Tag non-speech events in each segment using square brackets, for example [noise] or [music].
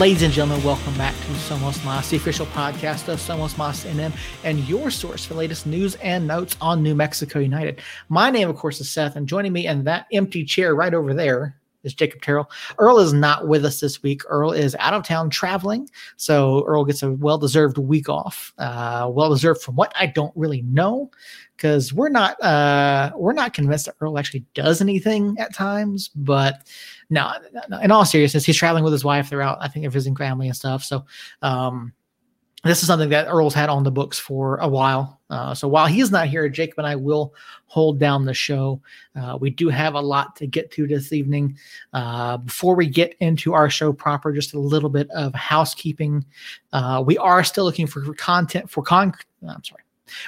Ladies and gentlemen, welcome back to Somos Mas, the official podcast of Somos Mas NM, and your source for latest news and notes on New Mexico United. My name, of course, is Seth, and joining me in that empty chair right over there is Jacob Terrell. Earl is not with us this week. Earl is out of town traveling, so Earl gets a well-deserved week off. Uh, well-deserved from what I don't really know, because we're not uh, we're not convinced that Earl actually does anything at times. But no, in all seriousness, he's traveling with his wife. They're out, I think, they're visiting family and stuff. So. Um, this is something that Earl's had on the books for a while. Uh, so while he's not here, Jacob and I will hold down the show. Uh, we do have a lot to get to this evening. Uh, before we get into our show proper, just a little bit of housekeeping. Uh, we are still looking for content for con. I'm sorry.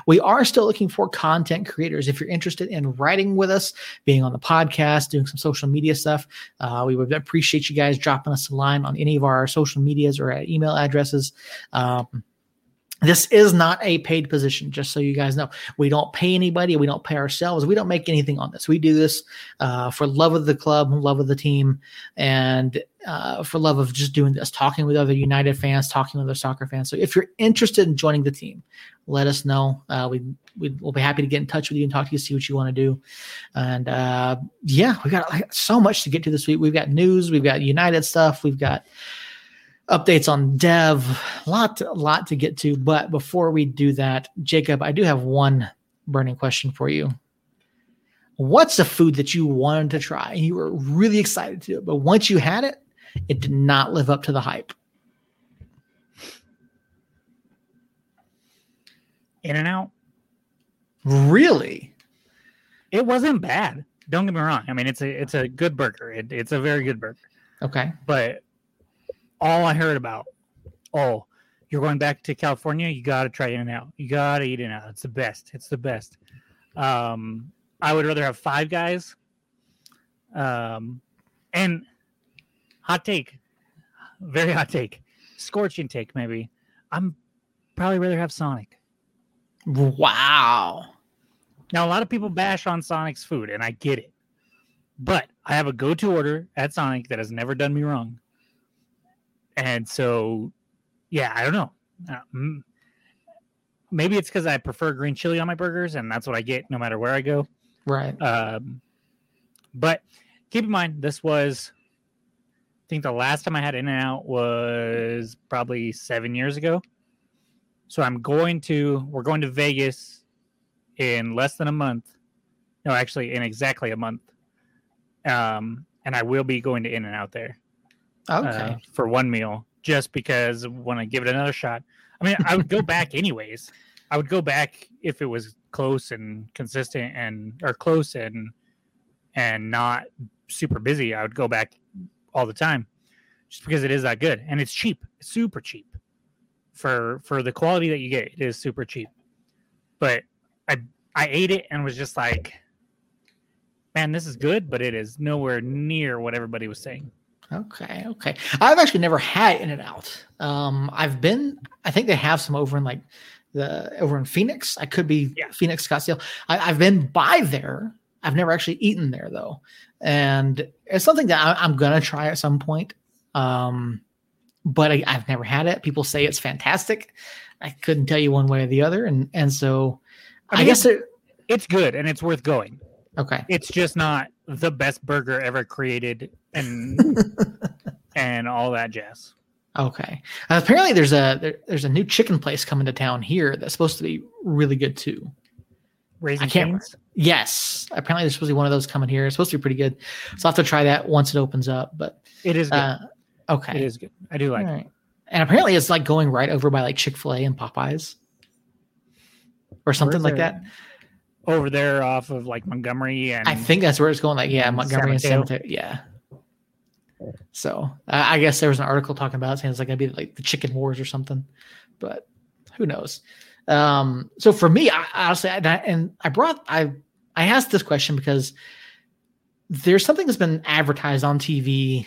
We are still looking for content creators. If you're interested in writing with us, being on the podcast, doing some social media stuff, uh, we would appreciate you guys dropping us a line on any of our social medias or at email addresses. Um, this is not a paid position, just so you guys know. We don't pay anybody. We don't pay ourselves. We don't make anything on this. We do this uh, for love of the club, love of the team, and uh, for love of just doing this, talking with other United fans, talking with other soccer fans. So if you're interested in joining the team, let us know. Uh, we, we will be happy to get in touch with you and talk to you, see what you want to do. And uh, yeah, we got like, so much to get to this week. We've got news, we've got United stuff, we've got updates on dev, a lot, a lot to get to. But before we do that, Jacob, I do have one burning question for you. What's a food that you wanted to try and you were really excited to do but once you had it, it did not live up to the hype? In and out. Really? It wasn't bad. Don't get me wrong. I mean, it's a it's a good burger. It, it's a very good burger. Okay. But all I heard about, oh, you're going back to California, you got to try In and Out. You got to eat In and Out. It's the best. It's the best. Um, I would rather have Five Guys. Um, and hot take, very hot take, scorching take, maybe. I'm probably rather have Sonic. Wow. Now, a lot of people bash on Sonic's food, and I get it. But I have a go to order at Sonic that has never done me wrong. And so yeah i don't know. Uh, maybe it's because i prefer green chili on my burgers and that's what i get no matter where i go. Right. Um, but keep in mind this was i think the last time i had in and out was probably seven years ago so i'm going to we're going to vegas in less than a month no actually in exactly a month um, and i will be going to in and out there Okay. Uh, for one meal, just because when I give it another shot, I mean, I would go [laughs] back anyways. I would go back if it was close and consistent and or close and and not super busy. I would go back all the time, just because it is that good and it's cheap, super cheap for for the quality that you get. It is super cheap. But I I ate it and was just like, man, this is good, but it is nowhere near what everybody was saying. Okay, okay. I've actually never had In and Out. Um, I've been. I think they have some over in like the over in Phoenix. I could be yeah. Phoenix Scottsdale. I, have been by there. I've never actually eaten there though, and it's something that I, am gonna try at some point. Um, but I, have never had it. People say it's fantastic. I couldn't tell you one way or the other, and and so I, mean, I guess it, it's good and it's worth going. Okay, it's just not the best burger ever created and [laughs] and all that jazz. Okay. Uh, apparently, there's a there, there's a new chicken place coming to town here that's supposed to be really good too. Raising I. Cane's? Yes. Apparently, there's supposed to be one of those coming here. It's supposed to be pretty good. So I'll have to try that once it opens up. But it is good. Uh, okay. It is good. I do like it. And apparently, it's like going right over by like Chick Fil A and Popeyes, or something like that over there off of like Montgomery and I think that's where it's going. Like yeah, Montgomery and Cemetery. Yeah. So uh, I guess there was an article talking about it saying it's like gonna be like the chicken wars or something, but who knows? Um, so for me, I, honestly, I, and I brought I I asked this question because there's something that's been advertised on TV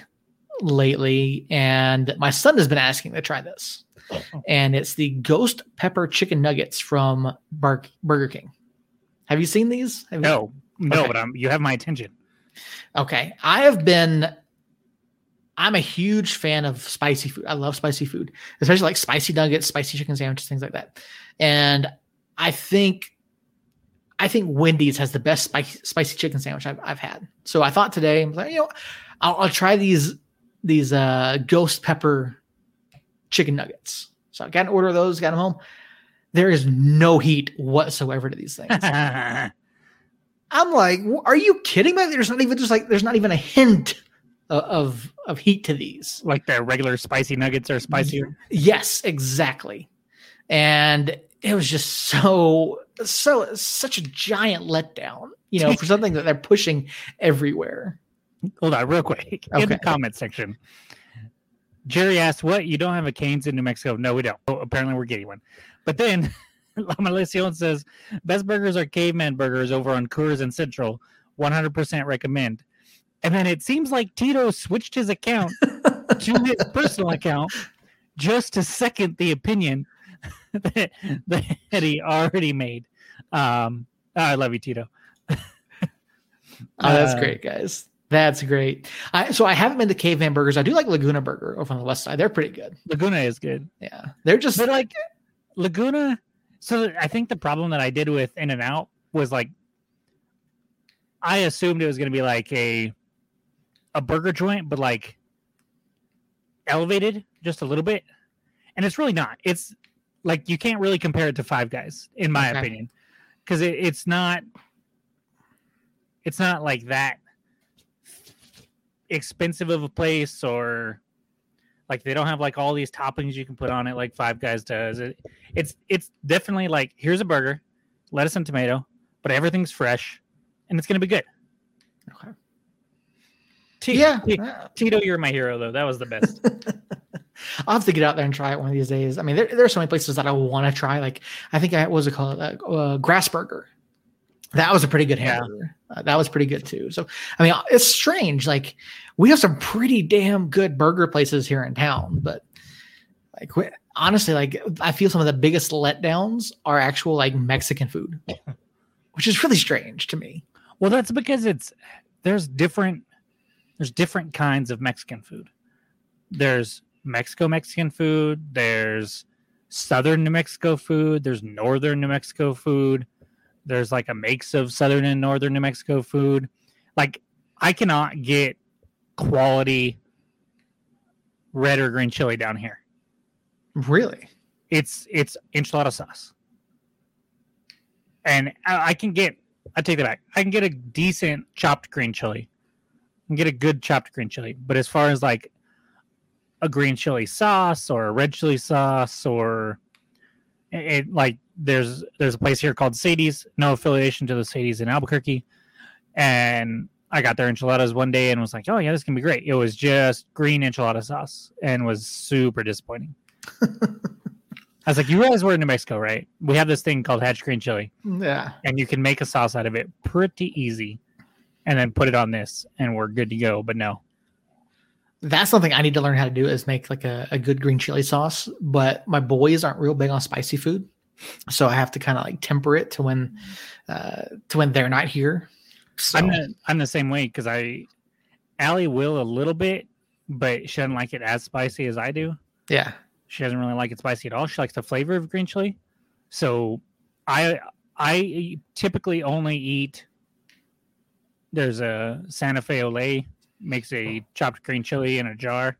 lately, and my son has been asking to try this, and it's the ghost pepper chicken nuggets from Bar- Burger King. Have you seen these? You... No, no, okay. but I'm, you have my attention. Okay, I have been I'm a huge fan of spicy food. I love spicy food, especially like spicy nuggets, spicy chicken sandwiches, things like that. And I think I think Wendy's has the best spicy, spicy chicken sandwich I've, I've had. So I thought today, I'm like, you know, I'll, I'll try these these uh, ghost pepper chicken nuggets. So I got an order of those, got them home. There is no heat whatsoever to these things. [laughs] I'm like, are you kidding me? There's not even just like there's not even a hint of of heat to these. Like the regular spicy nuggets are spicier. Yes, exactly. And it was just so so such a giant letdown, you know, [laughs] for something that they're pushing everywhere. Hold on, real quick. Okay. [laughs] In the comment section. Jerry asked, "What? You don't have a Canes in New Mexico?" No, we don't. Oh, apparently, we're getting one. But then [laughs] La Malicion says, "Best burgers are caveman burgers over on Coors and Central. 100% recommend." And then it seems like Tito switched his account [laughs] to his personal account just to second the opinion that, that he already made. Um, I love you, Tito. oh, that's uh, great, guys. That's great. I, so I haven't been to Caveman Burgers. I do like Laguna Burger over on the west side. They're pretty good. Laguna is good. Yeah, they're just but like Laguna. So I think the problem that I did with In and Out was like I assumed it was going to be like a a burger joint, but like elevated just a little bit, and it's really not. It's like you can't really compare it to Five Guys, in my okay. opinion, because it, it's not. It's not like that expensive of a place or like they don't have like all these toppings you can put on it like Five Guys does. It, it's it's definitely like here's a burger, lettuce and tomato, but everything's fresh and it's gonna be good. Okay. T- yeah, T- Tito, you're my hero though. That was the best. [laughs] I'll have to get out there and try it one of these days. I mean, there, there are so many places that I want to try. Like I think I what was it called uh, uh, Grass Burger. That was a pretty good hamburger. Uh, that was pretty good too. So I mean, it's strange. Like we have some pretty damn good burger places here in town, but like honestly, like I feel some of the biggest letdowns are actual like Mexican food, which is really strange to me. Well, that's because it's there's different there's different kinds of Mexican food. There's Mexico Mexican food. There's southern New Mexico food. There's northern New Mexico food. There's like a mix of southern and northern New Mexico food. Like I cannot get quality red or green chili down here. Really? It's it's enchilada sauce. And I, I can get I take that back. I can get a decent chopped green chili and get a good chopped green chili. But as far as like a green chili sauce or a red chili sauce or it, like there's there's a place here called Sadie's, no affiliation to the Sadie's in Albuquerque, and I got their enchiladas one day and was like, oh yeah, this can be great. It was just green enchilada sauce and was super disappointing. [laughs] I was like, you guys were in New Mexico, right? We have this thing called hatch green chili. Yeah. And you can make a sauce out of it pretty easy and then put it on this and we're good to go. But no. That's something I need to learn how to do is make like a, a good green chili sauce. But my boys aren't real big on spicy food. So I have to kind of like temper it to when uh to when they're not here. So I'm the, I'm the same way because I Allie will a little bit, but she doesn't like it as spicy as I do. Yeah. She doesn't really like it spicy at all. She likes the flavor of green chili. So I I typically only eat there's a Santa Fe Olé makes a chopped green chili in a jar.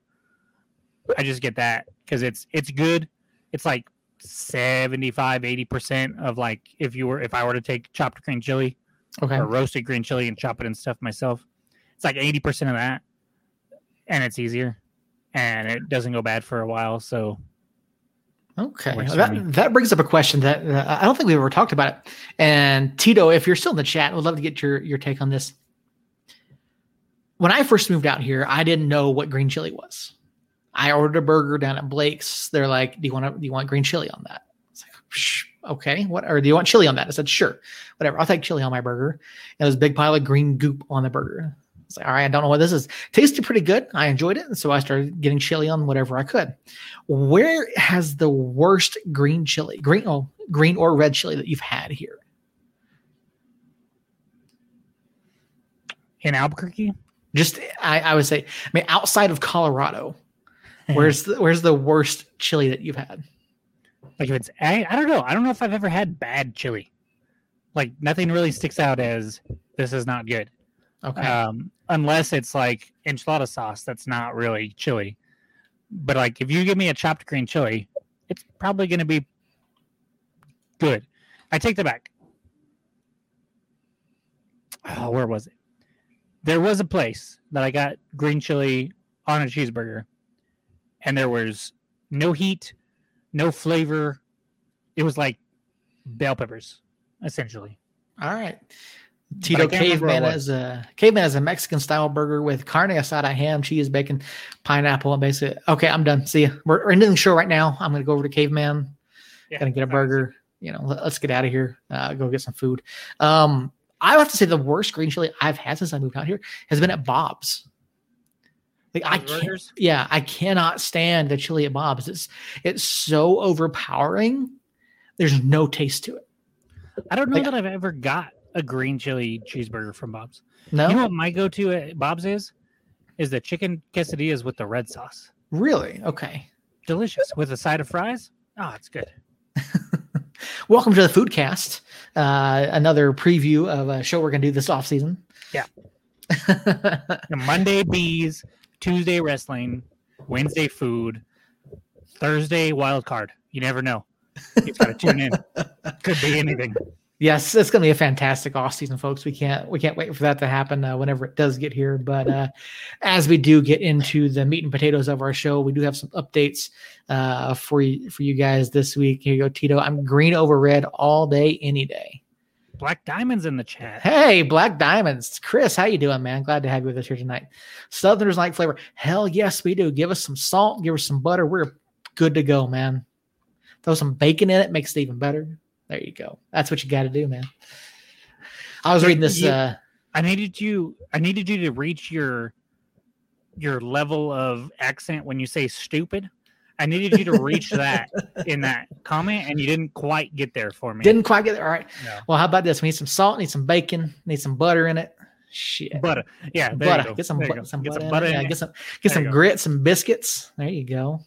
I just get that because it's it's good. It's like 75 80% of like if you were if I were to take chopped green chili okay. or roasted green chili and chop it and stuff myself. It's like 80% of that and it's easier and it doesn't go bad for a while. So Okay, that, that brings up a question that uh, I don't think we ever talked about it. And Tito, if you're still in the chat, I would love to get your your take on this when I first moved out here, I didn't know what green chili was. I ordered a burger down at Blake's. They're like, "Do you want do you want green chili on that?" It's like, "Okay, what?" Or do you want chili on that? I said, "Sure, whatever. I'll take chili on my burger." And there's a big pile of green goop on the burger. It's like, all right, I don't know what this is. Tasted pretty good. I enjoyed it, and so I started getting chili on whatever I could. Where has the worst green chili, green oh, green or red chili that you've had here? In Albuquerque? Just I, I would say, I mean, outside of Colorado, where's the, where's the worst chili that you've had? Like if it's I, I don't know. I don't know if I've ever had bad chili. Like nothing really sticks out as this is not good. Okay. Um, unless it's like enchilada sauce that's not really chili. But like if you give me a chopped green chili, it's probably going to be good. I take that back. Oh, where was it? There was a place that I got green chili on a cheeseburger, and there was no heat, no flavor. It was like bell peppers, essentially. All right. Tito can't remember what it Caveman is a caveman is a Mexican style burger with carne asada, ham, cheese, bacon, pineapple, and basically. Okay, I'm done. See ya. We're, we're ending the show right now. I'm gonna go over to Caveman. Yeah, gonna get a burger. You know, let, us get out of here. Uh, go get some food. Um, I have to say the worst green chili I've had since I moved out here has been at Bob's. Like I can't, yeah, I cannot stand the chili at Bob's. It's it's so overpowering. There's no taste to it. I don't know Like- that I've ever got a green chili cheeseburger from Bob's. No, You know what my go-to at Bob's is? Is the chicken quesadillas with the red sauce. really. Okay. Delicious with a side of fries. Oh, it's good. [laughs] Welcome to the Foodcast. Uh, another preview of a show we're going to do this off season. Yeah. [laughs] yeah. Monday bees, Tuesday wrestling, Wednesday food, Thursday wild card. You never know. You've got to tune in. Could be anything. Yes, it's going to be a fantastic off season, folks. We can't we can't wait for that to happen uh, whenever it does get here. But uh, as we do get into the meat and potatoes of our show, we do have some updates uh, for you for you guys this week. Here you go, Tito. I'm green over red all day, any day. Black Diamonds in the chat. Hey, Black Diamonds. Chris, how you doing, man? Glad to have you with us here tonight. Southerners like flavor. Hell yes, we do. Give us some salt, give us some butter. We're good to go, man. Throw some bacon in it, makes it even better. There you go. That's what you got to do, man. I was reading this. You- Uh, I needed you. I needed you to reach your your level of accent when you say stupid. I needed you to reach that [laughs] in that comment, and you didn't quite get there for me. didn't quite get there. All right. No. Well, how about this? We need some salt, need some bacon, need some butter in it. Shit. butter. Yeah, butter. Get some, There you bu- some Get butter. some butter. it. in Yeah, get some get There some grits, some biscuits. There you go.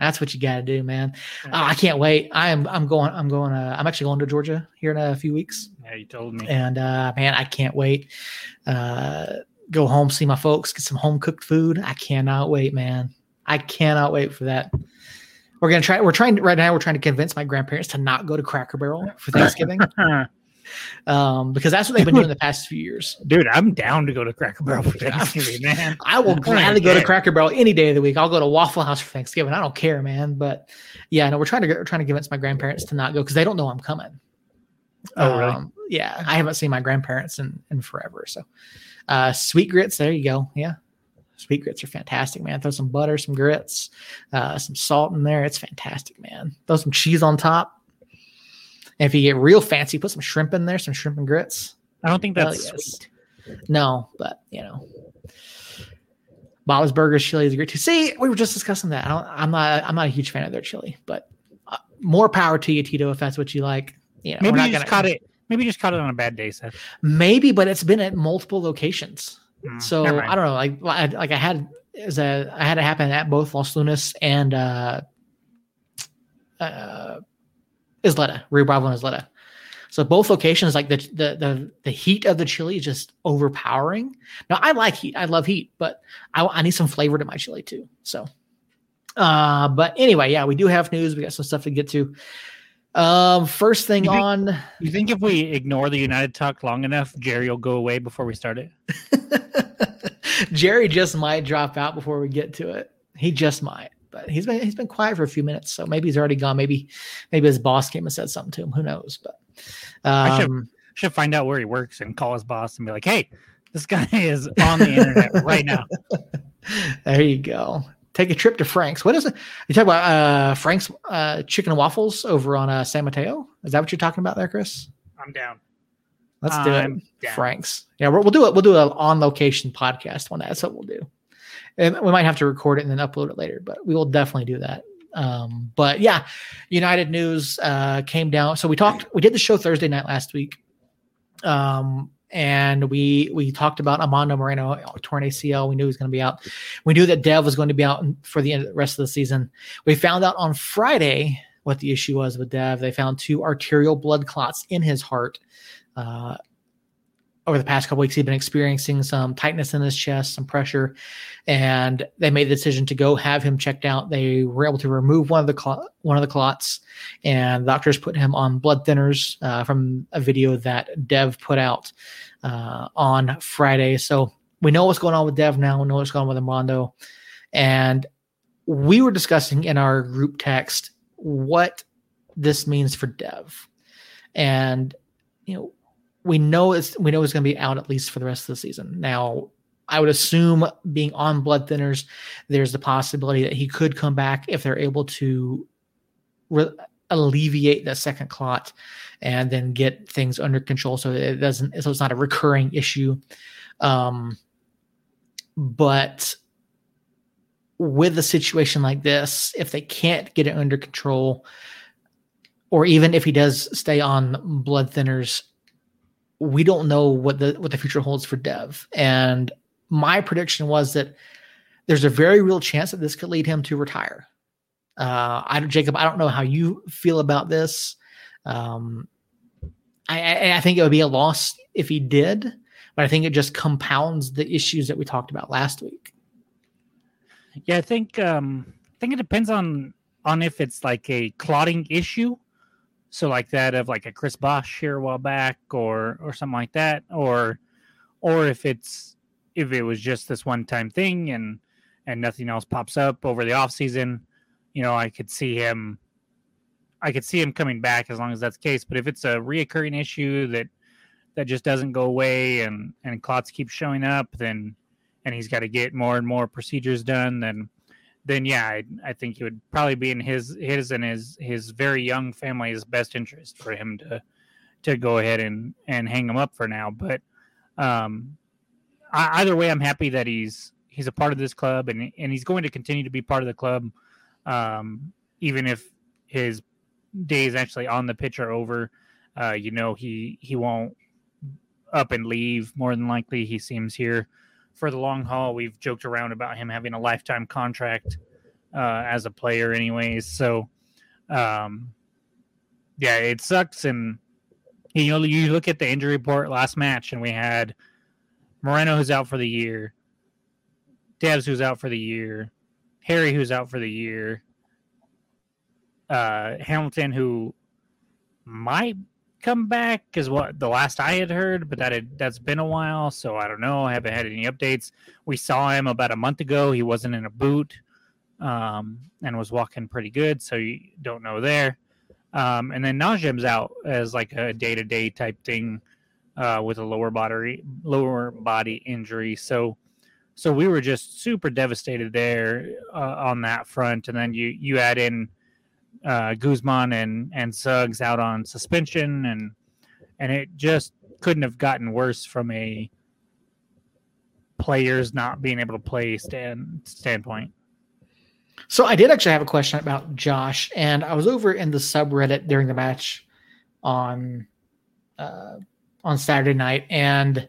That's what you got to do, man. Yeah. Oh, I can't wait. I am. I'm going. I'm going. Uh, I'm actually going to Georgia here in a few weeks, Yeah, you told me. and uh, man, I can't wait. Uh, go home, see my folks, get some home cooked food. I cannot wait, man. I cannot wait for that. We're gonna try. We're trying right now. We're trying to convince my grandparents to not go to Cracker Barrel for Thanksgiving, [laughs] um, because that's what they've been doing the past few years. [laughs] Dude, I'm down to go to Cracker Barrel for [laughs] Thanksgiving, man. I will gladly go to. Cracker Barrel any day of the week. I'll go to Waffle House for Thanksgiving. I don't care, man. But yeah, no, we're trying to we're trying to convince my grandparents to not go because they don't know I'm coming. Oh, really? Um, yeah, I haven't seen my grandparents in in forever. So, uh, sweet grits. There you go. Yeah, sweet grits are fantastic, man. Throw some butter, some grits, uh, some salt in there. It's fantastic, man. Throw some cheese on top. And if you get real fancy, put some shrimp in there, some shrimp and grits. I don't think Hell that's yes. sweet. No, but you know, Bob's Burgers chili is great too. See, we were just discussing that. I don't, I'm not. I'm not a huge fan of their chili, but uh, more power to you, Tito, if that's what you like. You know, Maybe you just gonna- caught it. Maybe you just caught it on a bad day, Seth. Maybe, but it's been at multiple locations. Mm, So. I don't know. Like, I, like I had is a I had it happen at both Los Lunas and uh, uh, Isleta, Rio Bravo and Isleta. So both locations, like the, the the the heat of the chili is just overpowering. Now I like heat, I love heat, but I, I need some flavor to my chili too. So, uh, but anyway, yeah, we do have news. We got some stuff to get to. Um, first thing You think- on. You think if we ignore the United talk long enough, Jerry will go away before we start it? [laughs] Jerry just might drop out before we get to it. He just might, but he's been he's been quiet for a few minutes, so maybe he's already gone. Maybe maybe his boss came and said something to him. Who knows? But I should- um, Should find out where he works and call his boss and be like, "Hey, this guy [laughs] is on the internet right now." [laughs] there you go. Take a trip to Frank's. What is it? You talk about uh, Frank's uh, chicken and waffles over on uh, San Mateo. Is that what you're talking about there, Chris? I'm down. Let's do I'm it. down. Frank's. Yeah, we'll, we'll do it. We'll do an on location podcast on that. That's what we'll do. And we might have to record it and then upload it later, but we will definitely do that. Um, but yeah, United News uh, came down. So we talked. We did the show Thursday night last week. Um, and we we talked about Armando Moreno torn ACL. We knew he was going to be out. We knew that Dev was going to be out for the, rest of the season. We found out on Friday what the issue was with Dev. They found two arterial blood clots in his heart. Uh, over the past couple weeks, he'd been experiencing some tightness in his chest, some pressure, and they made the decision to go have him checked out. They were able to remove one of the cl- one of the clots, and doctors put him on blood thinners uh, from a video that Dev put out uh, on Friday. So we know what's going on with Dev now. We know what's going on with Armando, and we were discussing in our group text what this means for Dev, and you know we know it's we know it's going to be out at least for the rest of the season. Now, I would assume being on blood thinners, there's the possibility that he could come back if they're able to re- alleviate that second clot and then get things under control so it doesn't so it's not a recurring issue. Um, but with a situation like this, if they can't get it under control, or even if he does stay on blood thinners, we don't know what the what the future holds for Dev. And my prediction was that there's a very real chance that this could lead him to retire. Uh, I Jacob, I don't know how you feel about this. Um, I, I think it would be a loss if he did, but I think it just compounds the issues that we talked about last week. Yeah, I think um, I think it depends on on if it's like a clotting issue so like that of like a Chris Bosh here a while back or or something like that or or if it's if it was just this one time thing and and nothing else pops up over the off season, you know, I could see him I could see him coming back as long as that's the case. But if it's a reoccurring issue that that just doesn't go away and and clots keep showing up, then and he's got to get more and more procedures done, then then yeah, I, I think it would probably be in his his and his his very young family's best interest for him to to go ahead and and hang him up for now. But um, I, either way, I'm happy that he's he's a part of this club and and he's going to continue to be part of the club, um, even if his days actually on the pitch are over. Uh, you know, he he won't up and leave. More than likely, he seems here for the long haul. We've joked around about him having a lifetime contract uh, as a player, anyways. So, um, yeah, it sucks. And you know, you look at the injury report last match, and we had Moreno who's out for the year, Devs who's out for the year, Harry who's out for the year, uh, Hamilton who might come back is what the last I had heard, but that had, that's been a while, so I don't know. I haven't had any updates. We saw him about a month ago. He wasn't in a boot um, and was walking pretty good, so you don't know there. Um, and then Najim's out as like a day to day type thing uh, with a lower body lower body injury. So so we were just super devastated there uh, on that front. And then you you add in uh, Guzman and and Suggs out on suspension, and and it just couldn't have gotten worse from a players not being able to play stand standpoint. So I did actually have a question about Josh, and I was over in the subreddit during the match on uh, on Saturday night, and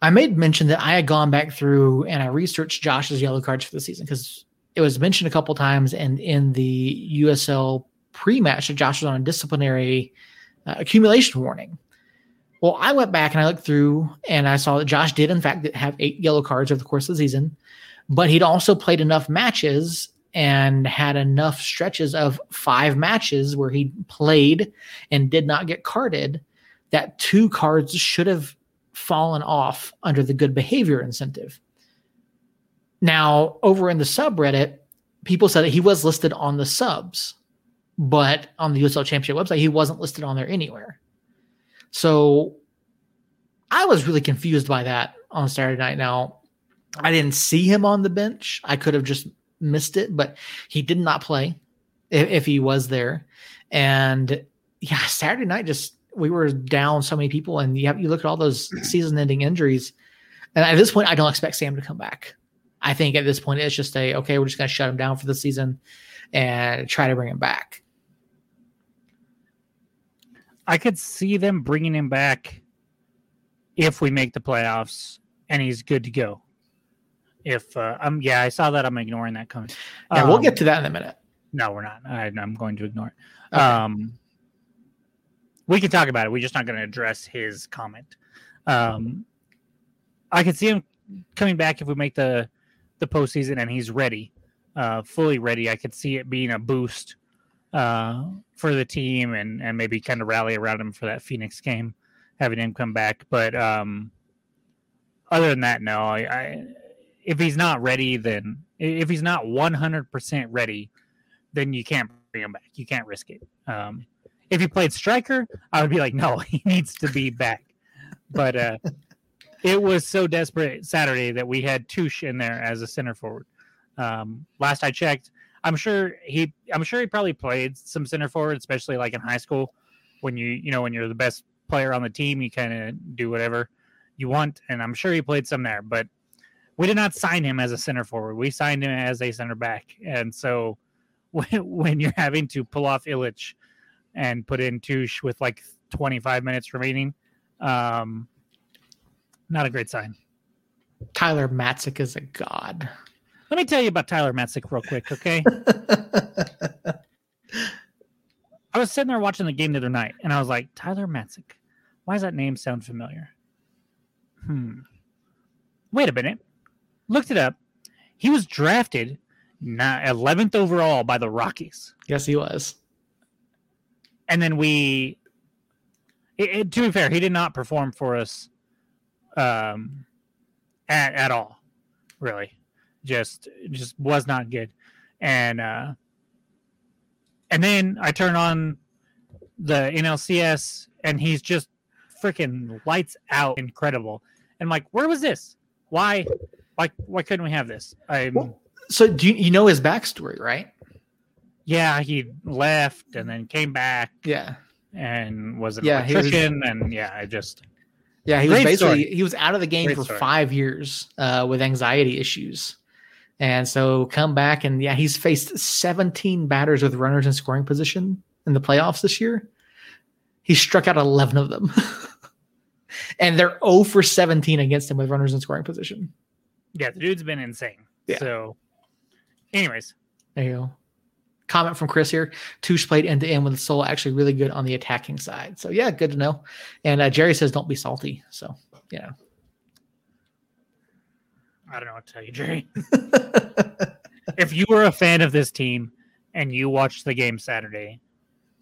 I made mention that I had gone back through and I researched Josh's yellow cards for the season because it was mentioned a couple times, and in the USL pre-match that Josh was on a disciplinary uh, accumulation warning. Well, I went back and I looked through, and I saw that Josh did in fact have eight yellow cards over the course of the season, but he'd also played enough matches and had enough stretches of five matches where he played and did not get carded that two cards should have fallen off under the good behavior incentive. Now, over in the subreddit, people said that he was listed on the subs, but on the USL Championship website, he wasn't listed on there anywhere. So I was really confused by that on Saturday night. Now, I didn't see him on the bench. I could have just missed it, but he did not play if, if he was there. And yeah, Saturday night just we were down so many people, and you have you look at all those [clears throat] season-ending injuries. And at this point, I don't expect Sam to come back. I think at this point it's just a okay, we're just going to shut him down for the season and try to bring him back. I could see them bringing him back if we make the playoffs and he's good to go. If uh, um yeah, I saw that. I'm ignoring that comment. Yeah, we'll Um, get to that in a minute. No, we're not. I, I'm going to ignore it. Okay. Um, we can talk about it. We're just not going to address his comment. Um, I could see him coming back if we make the the postseason and he's ready, uh, fully ready. I could see it being a boost uh, for the team and and maybe kind of rally around him for that Phoenix game, having him come back. But um, other than that, no. I, I if he's not ready, then if he's not 100% ready, then you can't bring him back. You can't risk it. Um, if he played striker, I would be like, no, [laughs] he needs to be back. But uh, it was so desperate Saturday that we had Touche in there as a center forward. Um, last I checked, I'm sure he, I'm sure he probably played some center forward, especially like in high school, when you, you know, when you're the best player on the team, you kind of do whatever you want, and I'm sure he played some there. But we did not sign him as a center forward. We signed him as a center back, and so [laughs] when, when you're having to pull off Illich and put in Touche with like 25 minutes remaining, um, not a great sign. Tyler Matzek is a god. Let me tell you about Tyler Matzek real quick, okay? [laughs] I was sitting there watching the game the other night, and I was like, Tyler Matzek, why does that name sound familiar? Hmm. Wait a minute. Looked it up. He was drafted 11th overall by the Rockies. yes, he was. and then we it, it- to be fair he did not perform for us um at, at all really. Just just was not good. And uh and then i turn on the nlcs and he's just freaking lights out. Incredible. And I'm like where was this? Why why why couldn't we have this? I Well- So do you, you know his backstory, right? yeah he left and then came back Yeah. and was an Yeah, he was- electrician and yeah i just Yeah, he was basically story. he was out of the game Great for story. five years uh, with anxiety issues, and so come back and yeah, he's faced 17 batters with runners in scoring position in the playoffs this year. He struck out 11 of them, [laughs] and they're 0 for 17 against him with runners in scoring position. yeah the dude's been insane Yeah. so anyways There you go. Comment from Chris here. Touche played end to end with the soul actually really good on the attacking side. So yeah, good to know. And uh, Jerry says don't be salty. So yeah. i don't know what to tell you jerry [laughs] if you were a fan of this team and you watched the game saturday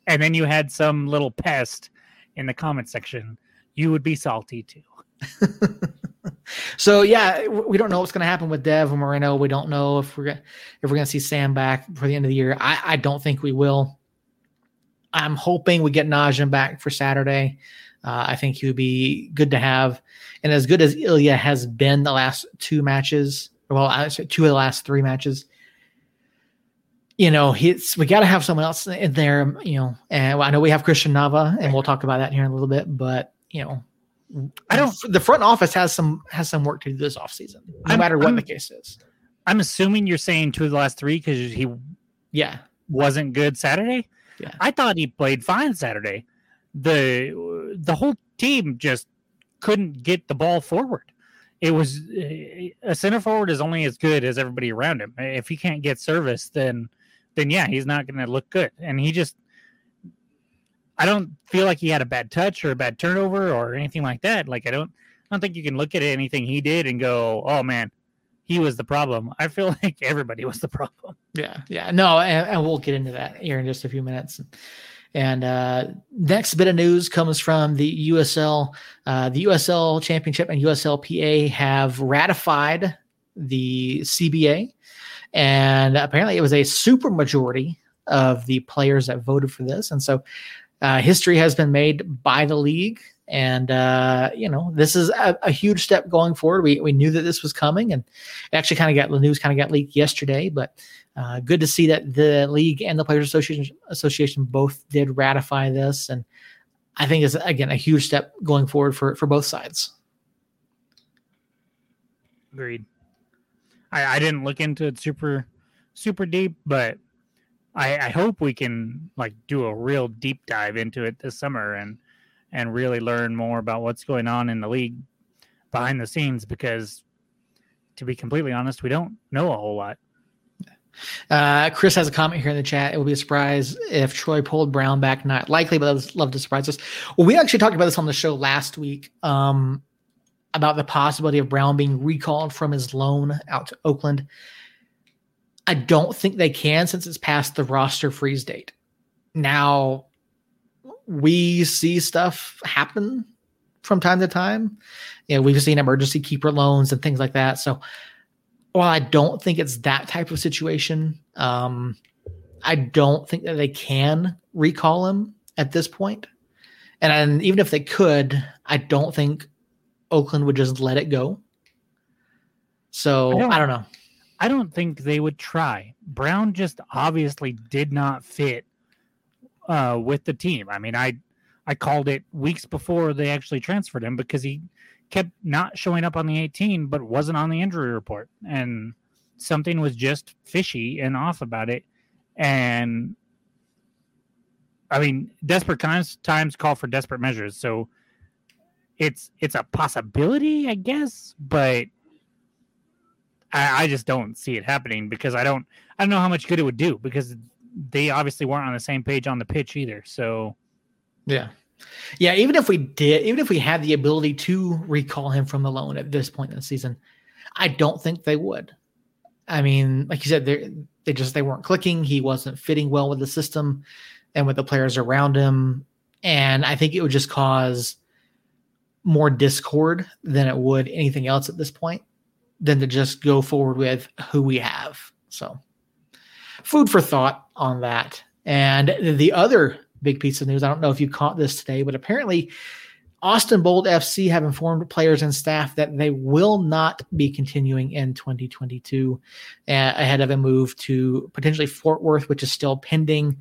and then you had some little pest in the comment section you would be salty too [laughs] so yeah, we don't know what's going to happen with Dev and Moreno. We don't know if we're if we're going to see Sam back for the end of the year. I, I don't think we will. I'm hoping we get Najim back for Saturday. Uh, I think he would be good to have, and as good as Ilya has been the last two matches, well, I say two of the last three matches. You know, he's we got to have someone else in there. You know, and I know we have Christian Nava, and we'll talk about that here in a little bit. But you know, I don't- The front office has some has some work to do this offseason, no I'm- matter what I'm- the case is. i'm assuming you're saying two of the last three because he Yeah, wasn't good Saturday. Yeah. I thought he played fine Saturday. The the whole team just couldn't get the ball forward. It was a center forward is only as good as everybody around him. If he can't get service, then then yeah, he's not going to look good. And he just I don't feel like he had a bad touch or a bad turnover or anything like that. Like I don't I don't think you can look at anything he did and go, "Oh man, he was the problem." [laughs] I feel like everybody was the problem. yeah, yeah. No, and, and we'll get into that here in just a few minutes. And uh, next bit of news comes from the USL. Uh, the USL Championship and USLPA have ratified the CBA, and apparently it was a super majority of the players that voted for this. And so uh, history has been made by the league. And, uh, you know, this is a, a huge step going forward. We, we knew that this was coming and actually kind of got the news kind of got leaked yesterday, but uh, good to see that the league and the Players Association Association both did ratify this. And I think it's, again, a huge step going forward for, for both sides. Agreed. I, I didn't look into it super super deep, but I, I hope we can like do a real deep dive into it this summer and and really learn more about what's going on in the league behind the scenes because to be completely honest, we don't know a whole lot. Uh, Chris has a comment here in the chat. It would be a surprise if Troy pulled Brown back. Not likely, but I'd love to surprise us. Well, we actually talked about this on the show last week um, about the possibility of Brown being recalled from his loan out to Oakland. I don't think they can since it's past the roster freeze date. Now, we see stuff happen from time to time. You know, we've seen emergency keeper loans and things like that. So, while I don't think it's that type of situation, um, I don't think that they can recall him at this point. And, and even if they could, I don't think Oakland would just let it go. So I don't, I don't know. I don't think they would try. Brown just obviously did not fit uh, with the team. I mean, I I called it weeks before they actually transferred him because he kept not showing up on the 18, but wasn't on the injury report. And something was just fishy and off about it. And I mean, desperate times times call for desperate measures. So it's it's a possibility, I guess, but I, I just don't see it happening because I don't I don't know how much good it would do because they obviously weren't on the same page on the pitch either. So yeah. Yeah, even if we did, even if we had the ability to recall him from the loan at this point in the season, I don't think they would. I mean, like you said, they they just they weren't clicking. He wasn't fitting well with the system and with the players around him, and I think it would just cause more discord than it would anything else at this point than to just go forward with who we have. So, food for thought on that. And the other big piece of news. I don't know if you caught this today, but apparently Austin Bold FC have informed players and staff that they will not be continuing in 2022 uh, ahead of a move to potentially Fort Worth, which is still pending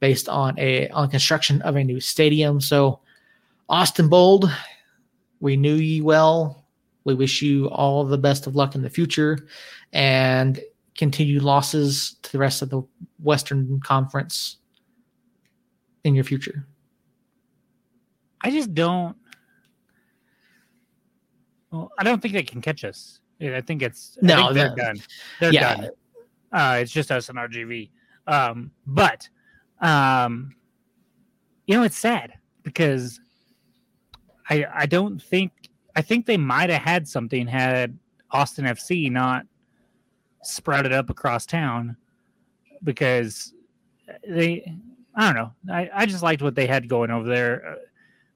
based on a on construction of a new stadium. So Austin Bold, we knew ye well. We wish you all the best of luck in the future and continued losses to the rest of the Western Conference in your future? I just don't. Well, I don't think they can catch us. I think it's no, think they're done. They're yeah. done. Uh, it's just us and RGV. Um, but um, you know, it's sad because I I don't think I think they might have had something had Austin FC not sprouted up across town because they I don't know. I, I just liked what they had going over there, uh,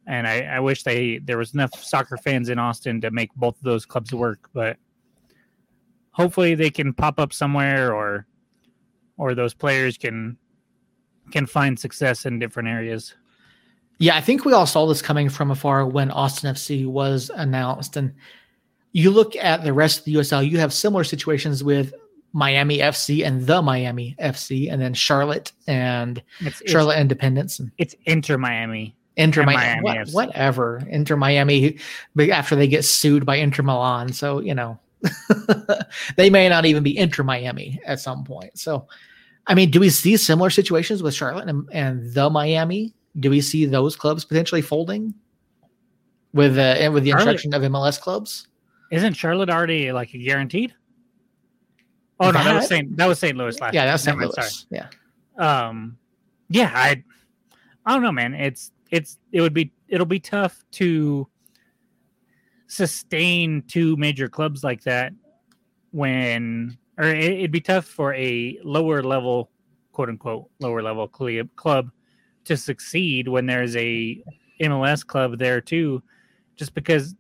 and I, I wish they there was enough soccer fans in Austin to make both of those clubs work. But hopefully, they can pop up somewhere, or or those players can can find success in different areas. Yeah, I think we all saw this coming from afar when Austin FC was announced, and you look at the rest of the USL. You have similar situations with Miami FC and the Miami FC, and then Charlotte and it's, Charlotte it's, Independence. And it's Inter Miami. Inter Miami, Miami what, whatever. Inter Miami, after they get sued by Inter Milan, so you know [laughs] they may not even be Inter Miami at some point. So, I mean, do we see similar situations with Charlotte and, and the Miami? Do we see those clubs potentially folding with uh, with the introduction of MLS clubs? Isn't Charlotte already like guaranteed? Oh no, that was St. That was St. Louis last. Yeah, that's St. Louis. Sorry. Yeah. Um, yeah, I, I don't know, man. It's it's it would be it'll be tough to sustain two major clubs like that when or it, would be tough for a lower level quote unquote lower level club to succeed when there's a MLS club there too just because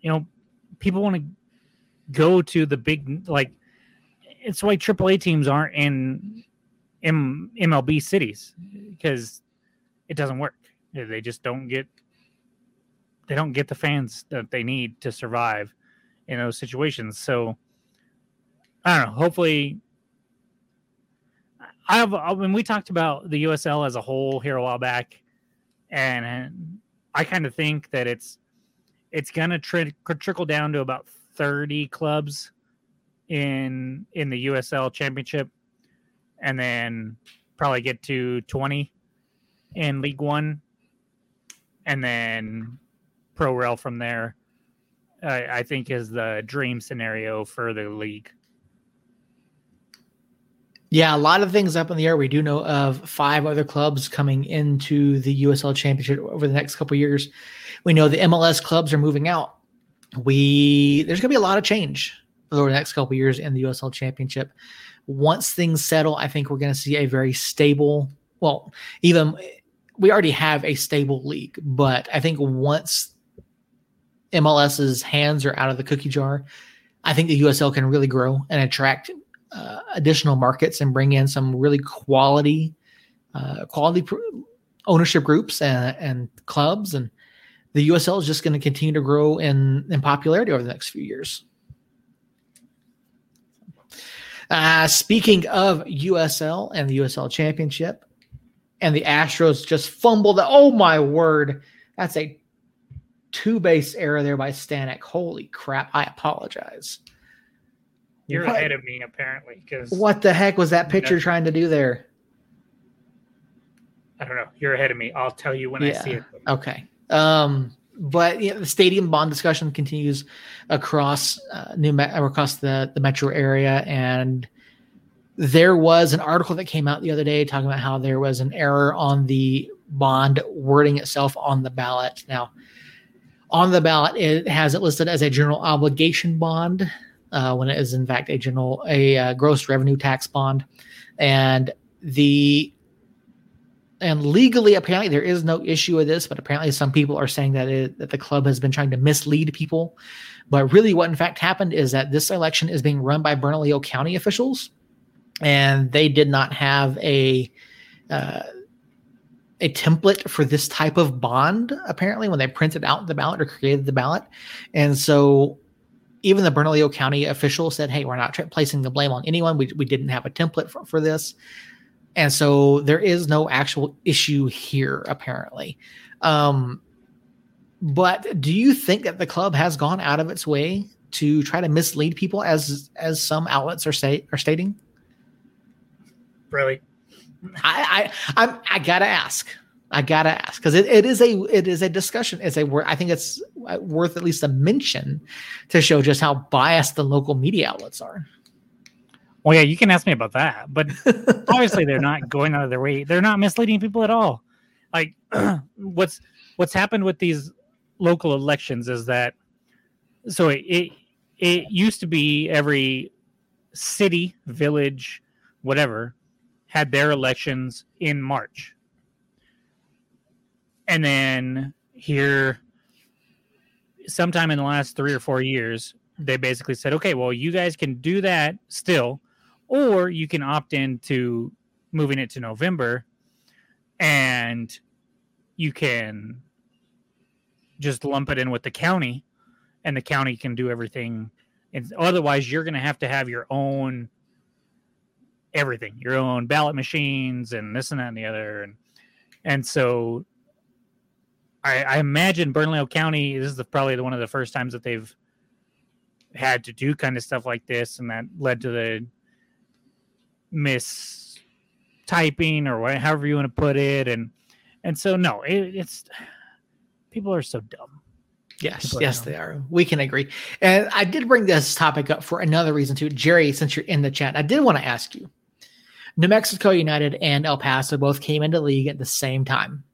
you know people want to go to the big like it's why AAA teams aren't in M- MLB cities because it doesn't work. They just don't get they don't get the fans that they need to survive in those situations. So I don't know. Hopefully, I have. Uh, I mean, we talked about the USL as a whole here a while back, and I kind of think that it's it's gonna tri- trickle down to about thirty clubs in in the USL Championship, and then probably get to twenty in League One, and then pro rel from there. I, I think is the dream scenario for the league. Yeah, a lot of things up in the air. We do know of five other clubs coming into the USL Championship over the next couple years. We know the MLS clubs are moving out. We there's going to be a lot of change over the next couple years in the USL Championship. Once things settle, I think we're going to see a very stable. Well, even we already have a stable league, but I think once MLS's hands are out of the cookie jar, I think the USL can really grow and attract uh, additional markets and bring in some really quality, uh, quality pr- ownership groups and, and clubs, and the USL is just going to continue to grow in in popularity over the next few years. Uh, speaking of USL and the USL Championship, and the Astros just fumbled. Oh my word! That's a two base error there by Stanek. Holy crap! I apologize. You're what? ahead of me apparently because what the heck was that pitcher trying to do there? I don't know. You're ahead of me. I'll tell you when yeah. I see it. Okay. Um, but you know, the stadium bond discussion continues across uh, New Me- across the the metro area, and there was an article that came out the other day talking about how there was an error on the bond wording itself on the ballot. Now, on the ballot, it has it listed as a general obligation bond uh, when it is in fact a general a uh, gross revenue tax bond, and the and legally apparently there is no issue with this, but apparently some people are saying that it, that the club has been trying to mislead people. But really, what in fact happened is that this election is being run by Bernalillo County officials, and they did not have a uh, a template for this type of bond apparently when they printed out the ballot or created the ballot, and so even the Bernalillo County official said, "Hey, we're not tra- placing the blame on anyone. We we didn't have a template for, for this." And so there is no actual issue here, apparently. Um, but do you think that the club has gone out of its way to try to mislead people, as as some outlets are say are stating? Really, I I I'm, I gotta ask. I gotta ask because it, it is a it is a discussion. It's a. I think it's uh, worth at least a mention to show just how biased the local media outlets are. Well, yeah, you can ask me about that, but [laughs] obviously they're not going out of their way. They're not misleading people at all. Like [clears throat] what's what's happened with these local elections is that so it, it it used to be every city, village, whatever had their elections in March and then here, sometime in the last three or four years, they basically said, okay, well, you guys can do that still, or you can opt into moving it to November and you can just lump it in with the county and the county can do everything. And otherwise you're going to have to have your own everything your own ballot machines and this and that and the other. And and so I, I imagine Bernalillo County. This is the, probably the, one of the first times that they've had to do kind of stuff like this, and that led to the mistyping or whatever, however you want to put it, and and so no, it, it's people are so dumb. Yes, yes, they are. We can agree. And I did bring this topic up for another reason too, Jerry. Since you're in the chat, I did want to ask you. New Mexico United and El Paso both came into league at the same time.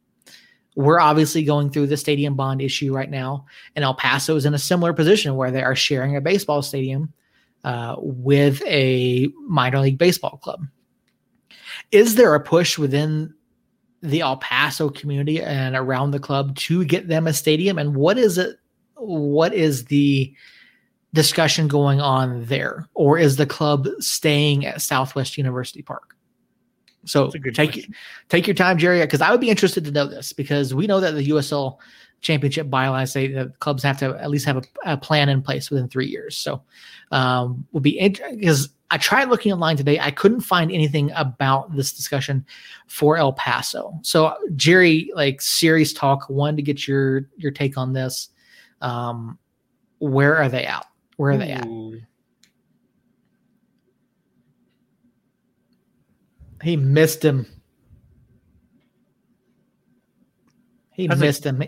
We're obviously going through the stadium bond issue right now, and El Paso is in a similar position where they are sharing a baseball stadium uh, with a minor league baseball club. Is there a push within the El Paso community and around the club to get them a stadium? And what is it? What is the discussion going on there, or is the club staying at Southwest University Park? So take question. take your time, Jerry, because I would be interested to know this because we know that the USL Championship bylaws say that clubs have to at least have a, a plan in place within three years. So um, would be because I tried looking online today, I couldn't find anything about this discussion for El Paso. So Jerry, like series talk, wanted to get your your take on this. Um, where are they at? Where are Ooh. they at? He missed him. He That's missed him.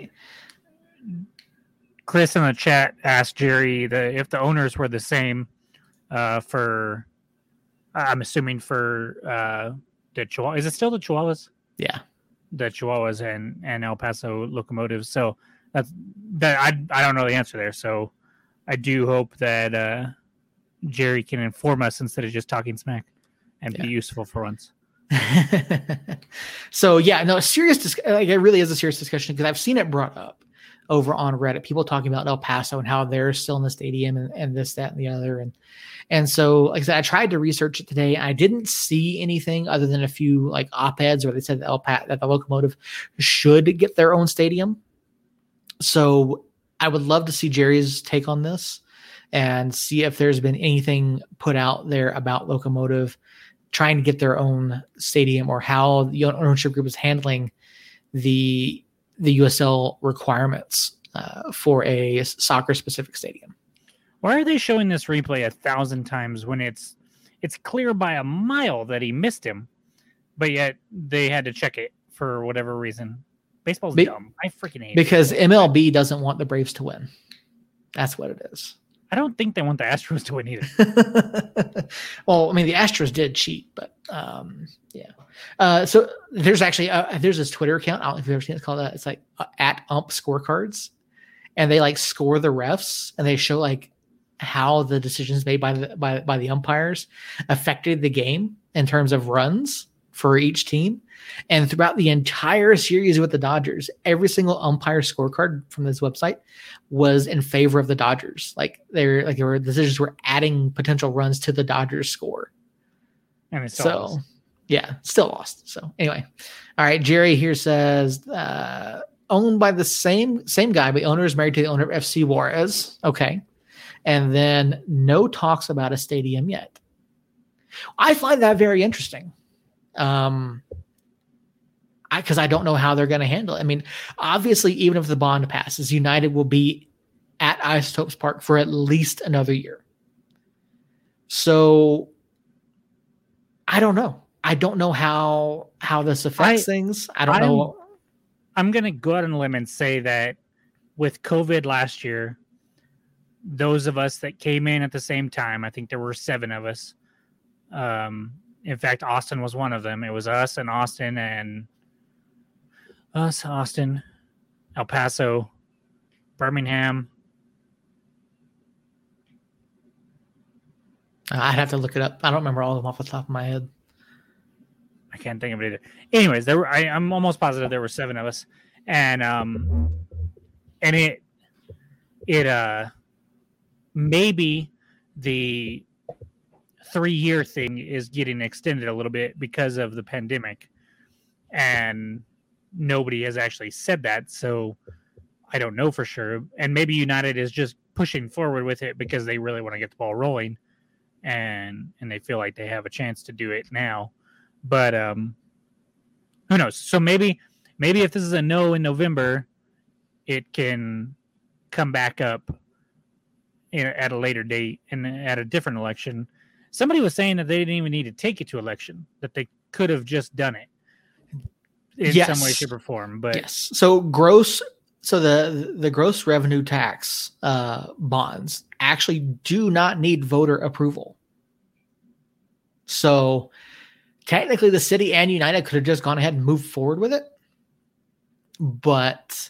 Chris in the chat asked Jerry the if the owners were the same uh, for. I'm assuming for uh, the Chihuahua. Is it still the Chihuahuas? Yeah. The Chihuahuas and and El Paso locomotives. So that's that. I I don't know the answer there. So I do hope that uh, Jerry can inform us instead of just talking smack and be useful for once. [laughs] so yeah, no, serious. Dis- like it really is a serious discussion because I've seen it brought up over on Reddit. People talking about El Paso and how they're still in the stadium and, and this, that, and the other. And and so, like I said, I tried to research it today. I didn't see anything other than a few like op eds where they said that El pa- that the locomotive should get their own stadium. So I would love to see Jerry's take on this and see if there's been anything put out there about locomotive trying to get their own stadium or how the ownership group is handling the the USL requirements uh, for a soccer specific stadium. Why are they showing this replay a thousand times when it's it's clear by a mile that he missed him, but yet they had to check it for whatever reason? Baseball's Be- dumb. I freaking hate Because it. MLB doesn't want the Braves to win. That's what it is. I don't think they want the Astros to win either. [laughs] well, I mean, the Astros did cheat, but um, yeah. Uh, so there's actually uh, there's this Twitter account. I don't know if you've ever seen it. It's called uh, it's like uh, at Ump Scorecards, and they like score the refs and they show like how the decisions made by the by by the umpires affected the game in terms of runs for each team. And throughout the entire series with the Dodgers, every single umpire scorecard from this website was in favor of the Dodgers. Like they're like there were decisions were adding potential runs to the Dodgers score. And it's So yeah, still lost. So anyway, all right. Jerry here says uh, owned by the same same guy, but the owner is married to the owner of FC Juarez. Okay, and then no talks about a stadium yet. I find that very interesting. Um, I because I don't know how they're going to handle it. I mean, obviously, even if the bond passes, United will be at Isotopes Park for at least another year. So I don't know. I don't know how how this affects I- things. I don't I'm- know. I'm gonna go out on a limb and say that with COVID last year, those of us that came in at the same time, I think there were seven of us. Um, in fact, Austin was one of them. It was us and Austin and us, Austin, El Paso, Birmingham. I'd have to look it up. I don't remember all of them off the top of my head. I can't think of it either. Anyways, there were I, I'm almost positive there were seven of us. And um and it it uh maybe the three year thing is getting extended a little bit because of the pandemic. And nobody has actually said that. So I don't know for sure. And maybe United is just pushing forward with it because they really want to get the ball rolling and and they feel like they have a chance to do it now but um who knows so maybe maybe if this is a no in november it can come back up in, at a later date and at a different election somebody was saying that they didn't even need to take it to election that they could have just done it in some way Yes. shape or form but Yes. So gross. So the the gross revenue tax uh, bonds actually do not need voter approval. So technically, the city and United could have just gone ahead and moved forward with it, but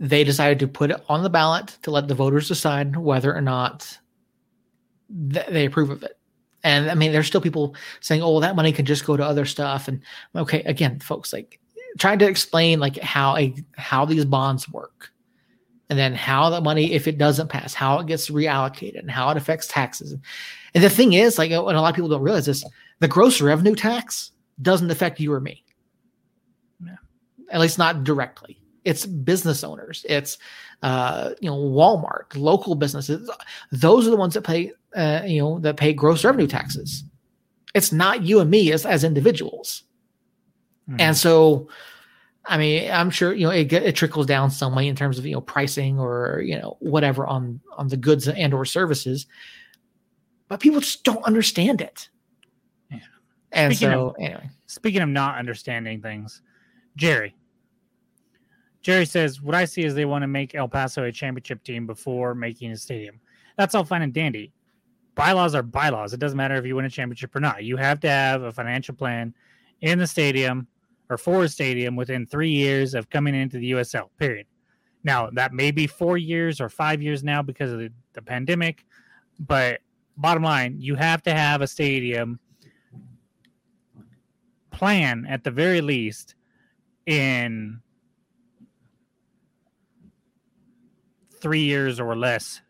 they decided to put it on the ballot to let the voters decide whether or not th- they approve of it. And I mean, there's still people saying, "Oh, well, that money can just go to other stuff." And okay, again, folks, like trying to explain like how a how these bonds work and then how the money if it doesn't pass how it gets reallocated and how it affects taxes. And the thing is like what a lot of people don't realize this the gross revenue tax doesn't affect you or me. Yeah. at least not directly. It's business owners. It's uh you know walmart local businesses. Those are the ones that pay uh you know that pay gross revenue taxes it's not you and me as, as individuals Hmm. and so, I mean, I'm sure you know it, it trickles down some way in terms of you know pricing or you know whatever on on the goods and or services, but people just don't understand it. Yeah. And Speaking so, anyway, speaking of not understanding things, Jerry, Jerry says, What I see is they want to make El Paso a championship team before making a stadium. That's all fine and dandy. Bylaws are bylaws. It doesn't matter if you win a championship or not. You have to have a financial plan in the stadium or for a stadium within three years of coming into the USL, period. Now, that may be four years or five years now because of the, the pandemic, but bottom line, you have to have a stadium plan at the very least in three years or less,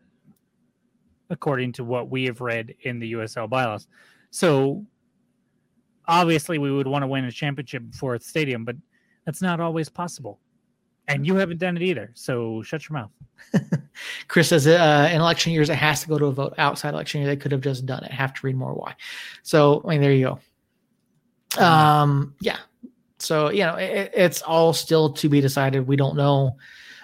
according to what we have read in the USL bylaws. So obviously, we would want to win a championship before a stadium, but that's not always possible. And you haven't done it either. So shut your mouth. [laughs] Chris says uh, in election years, it has to go to a vote. Outside election year, they could have just done it. Have to read more why. So, I mean, there you go. Um, yeah. So, you know, it, it's all still to be decided. We don't know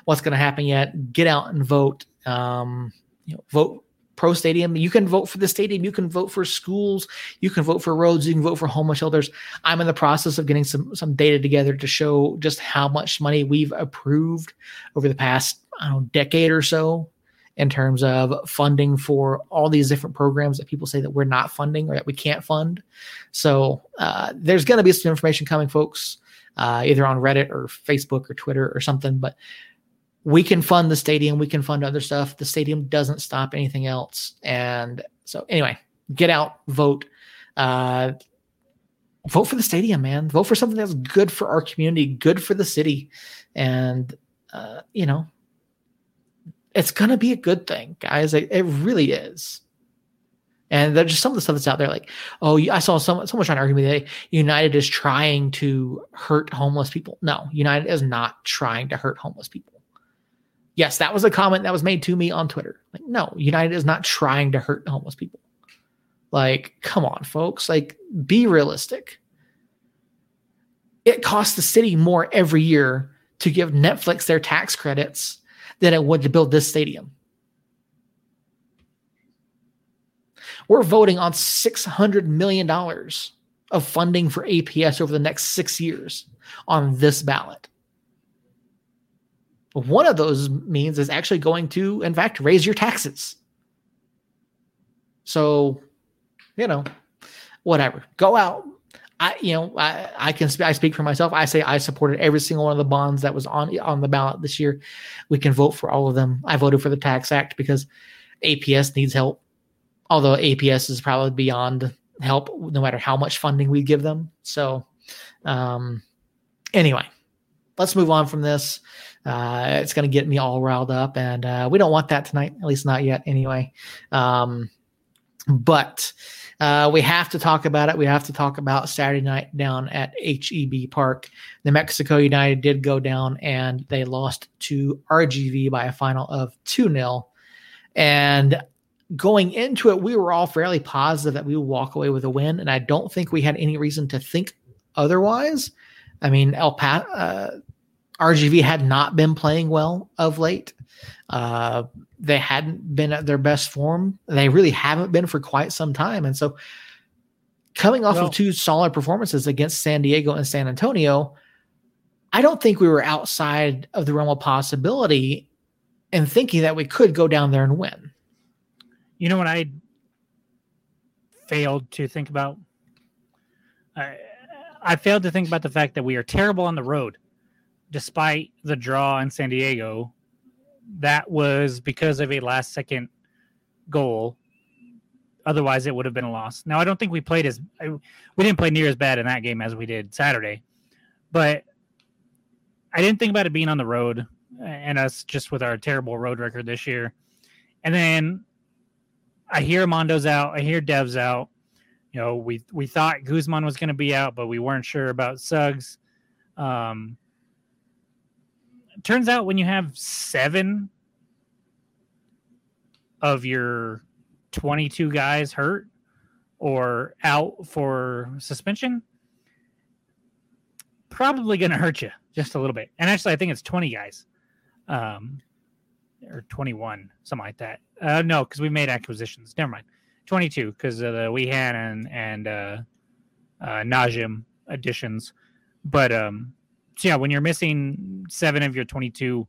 what's going to happen yet. Get out and vote. Um, you know, vote pro stadium. You can vote for the stadium. You can vote for schools. You can vote for roads. You can vote for homeless shelters. I'm in the process of getting some some data together to show just how much money we've approved over the past I don't know decade or so in terms of funding for all these different programs that people say that we're not funding or that we can't fund. So uh, there's going to be some information coming, folks, uh, either on Reddit or Facebook or Twitter or something. But we can fund the stadium, we can fund other stuff. The stadium doesn't stop anything else. And so, anyway, get out, vote. Uh, vote for the stadium, man. Vote for something that's good for our community, good for the city. And, uh, you know, it's going to be a good thing, guys. It, it really is. And there's just some of the stuff that's out there, like, oh, I saw someone someone trying to argue me that United is trying to hurt homeless people. No, United is not trying to hurt homeless people. Yes, that was a comment that was made to me on Twitter. Like, no, United is not trying to hurt homeless people. Like, come on, folks. Like, be realistic. It costs the city more every year to give Netflix their tax credits than it would to build this stadium. We're voting on $600 million of funding for APS over the next six years on this ballot. One of those means is actually going to, in fact, raise your taxes. So, you know, whatever. Go out. I, you know, I, I can I speak for myself. I say I supported every single one of the bonds that was on on the ballot this year. We can vote for all of them. I voted for the Tax Act because APS needs help. Although APS is probably beyond help, no matter how much funding we give them. So, um, anyway, let's move on from this. Uh, it's going to get me all riled up, and uh, we don't want that tonight, at least not yet, anyway. Um, but uh, we have to talk about it. We have to talk about Saturday night down at HEB Park. New Mexico United did go down, and they lost to RGV by a final of 2 0. And going into it, we were all fairly positive that we would walk away with a win, and I don't think we had any reason to think otherwise. I mean, El Paso, uh, RGV had not been playing well of late. Uh, they hadn't been at their best form. They really haven't been for quite some time. And so, coming off well, of two solid performances against San Diego and San Antonio, I don't think we were outside of the realm of possibility and thinking that we could go down there and win. You know what I failed to think about? I, I failed to think about the fact that we are terrible on the road despite the draw in San Diego, that was because of a last second goal. Otherwise, it would have been a loss. Now, I don't think we played as we didn't play near as bad in that game as we did Saturday, but I didn't think about it being on the road and us just with our terrible road record this year. And then I hear Mondo's out. I hear Dev's out. You know, we we thought Guzman was going to be out, but we weren't sure about Suggs. Um, turns out when you have seven of your 22 guys hurt or out for suspension, probably going to hurt you just a little bit. And actually, I think it's 20 guys, um, or 21, something like that. Uh, no, because we made acquisitions. Never mind. 22 because of the Wehan and and uh, uh, Najim additions. But um, so yeah, when you're missing seven of your 22,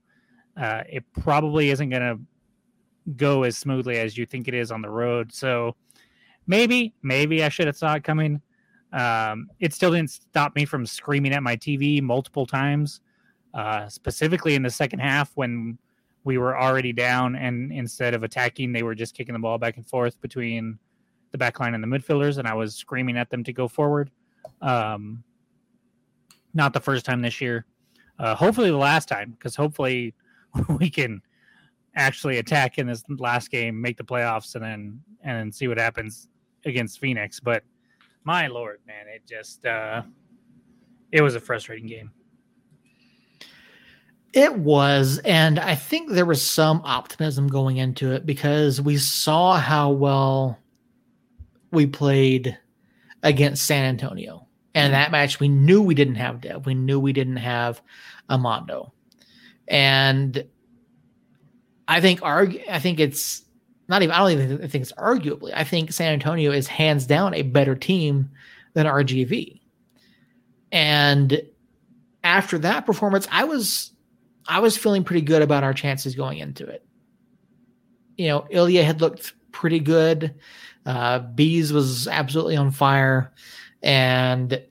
uh, it probably isn't going to go as smoothly as you think it is on the road. So maybe, maybe I should have saw it coming. Um, it still didn't stop me from screaming at my TV multiple times, uh, specifically in the second half when we were already down, and instead of attacking, they were just kicking the ball back and forth between the back line and the midfielders, and I was screaming at them to go forward. Um, not the first time this year. Uh, hopefully, the last time, because hopefully [laughs] we can actually attack in this last game, make the playoffs, and then and then see what happens against Phoenix. But my lord, man, it just uh, it was a frustrating game. It was, and I think there was some optimism going into it because we saw how well we played against San Antonio. And that match, we knew we didn't have Dev. We knew we didn't have Armando. And I think argue, I think it's not even I don't even think it's arguably. I think San Antonio is hands down a better team than RGV. And after that performance, I was I was feeling pretty good about our chances going into it. You know, Ilya had looked pretty good. Uh, Bees was absolutely on fire, and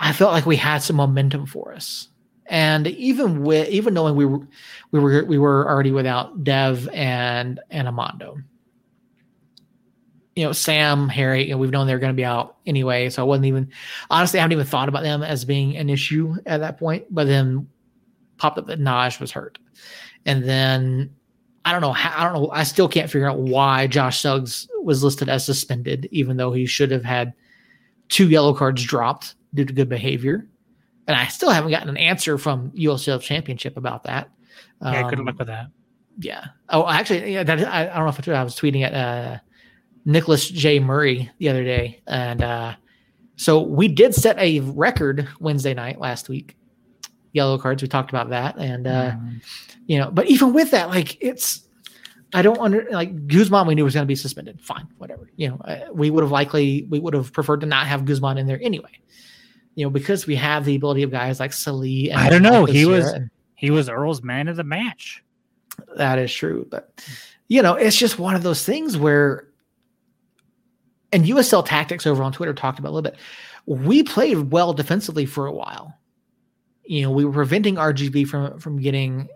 I felt like we had some momentum for us. And even with even knowing we were we were we were already without Dev and and Armando, you know, Sam, Harry, you know, we've known they're going to be out anyway. So I wasn't even, honestly, I haven't even thought about them as being an issue at that point. But then popped up that Naj was hurt. And then I don't know how, I don't know. I still can't figure out why Josh Suggs was listed as suspended, even though he should have had two yellow cards dropped due to good behavior. And I still haven't gotten an answer from USL Championship about that. Yeah, um, good luck with that. Yeah. Oh, actually, yeah, that, I, I, don't know if I was tweeting at uh, Nicholas J. Murray the other day. And uh, so we did set a record Wednesday night last week. Yellow cards. We talked about that. And, uh, mm. you know, but even with that, like it's, I don't under like Guzman. We knew was going to be suspended. Fine, whatever. You know, uh, we would have likely we would have preferred to not have Guzman in there anyway. You know, because we have the ability of guys like Salih. I don't know. He was and, he was Earl's man of the match. That is true, but you know, it's just one of those things where and USL Tactics over on Twitter talked about a little bit. We played well defensively for a while. You know, we were preventing RGV from from getting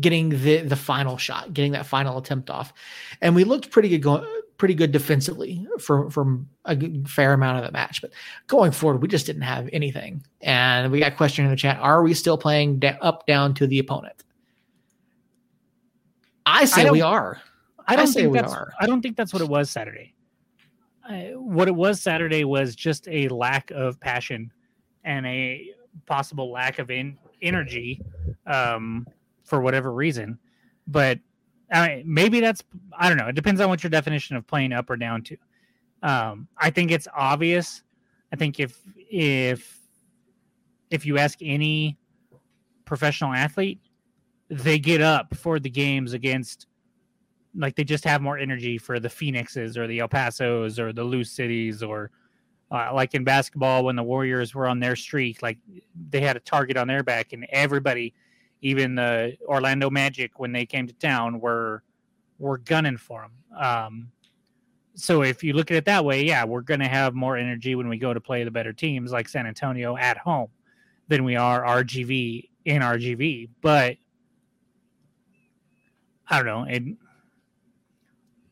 getting the the final shot, getting that final attempt off, and we looked pretty good going pretty good defensively for from a fair amount of the match. But going forward, we just didn't have anything, and we got question in the chat: Are we still playing da- up down to the opponent? I say I we are. I don't I think that's. Are. I don't think that's what it was Saturday. Uh, what it was Saturday was just a lack of passion and a possible lack of in, energy um, for whatever reason. But I mean, maybe that's I don't know. It depends on what your definition of playing up or down to. Um, I think it's obvious. I think if if if you ask any professional athlete, they get up for the games against like they just have more energy for the Phoenixes or the El Pasos or the Loose Cities or uh, like in basketball when the Warriors were on their streak, like they had a target on their back, and everybody, even the Orlando Magic when they came to town, were were gunning for them. Um, so if you look at it that way, yeah, we're going to have more energy when we go to play the better teams like San Antonio at home than we are RGV in RGV. But I don't know. It,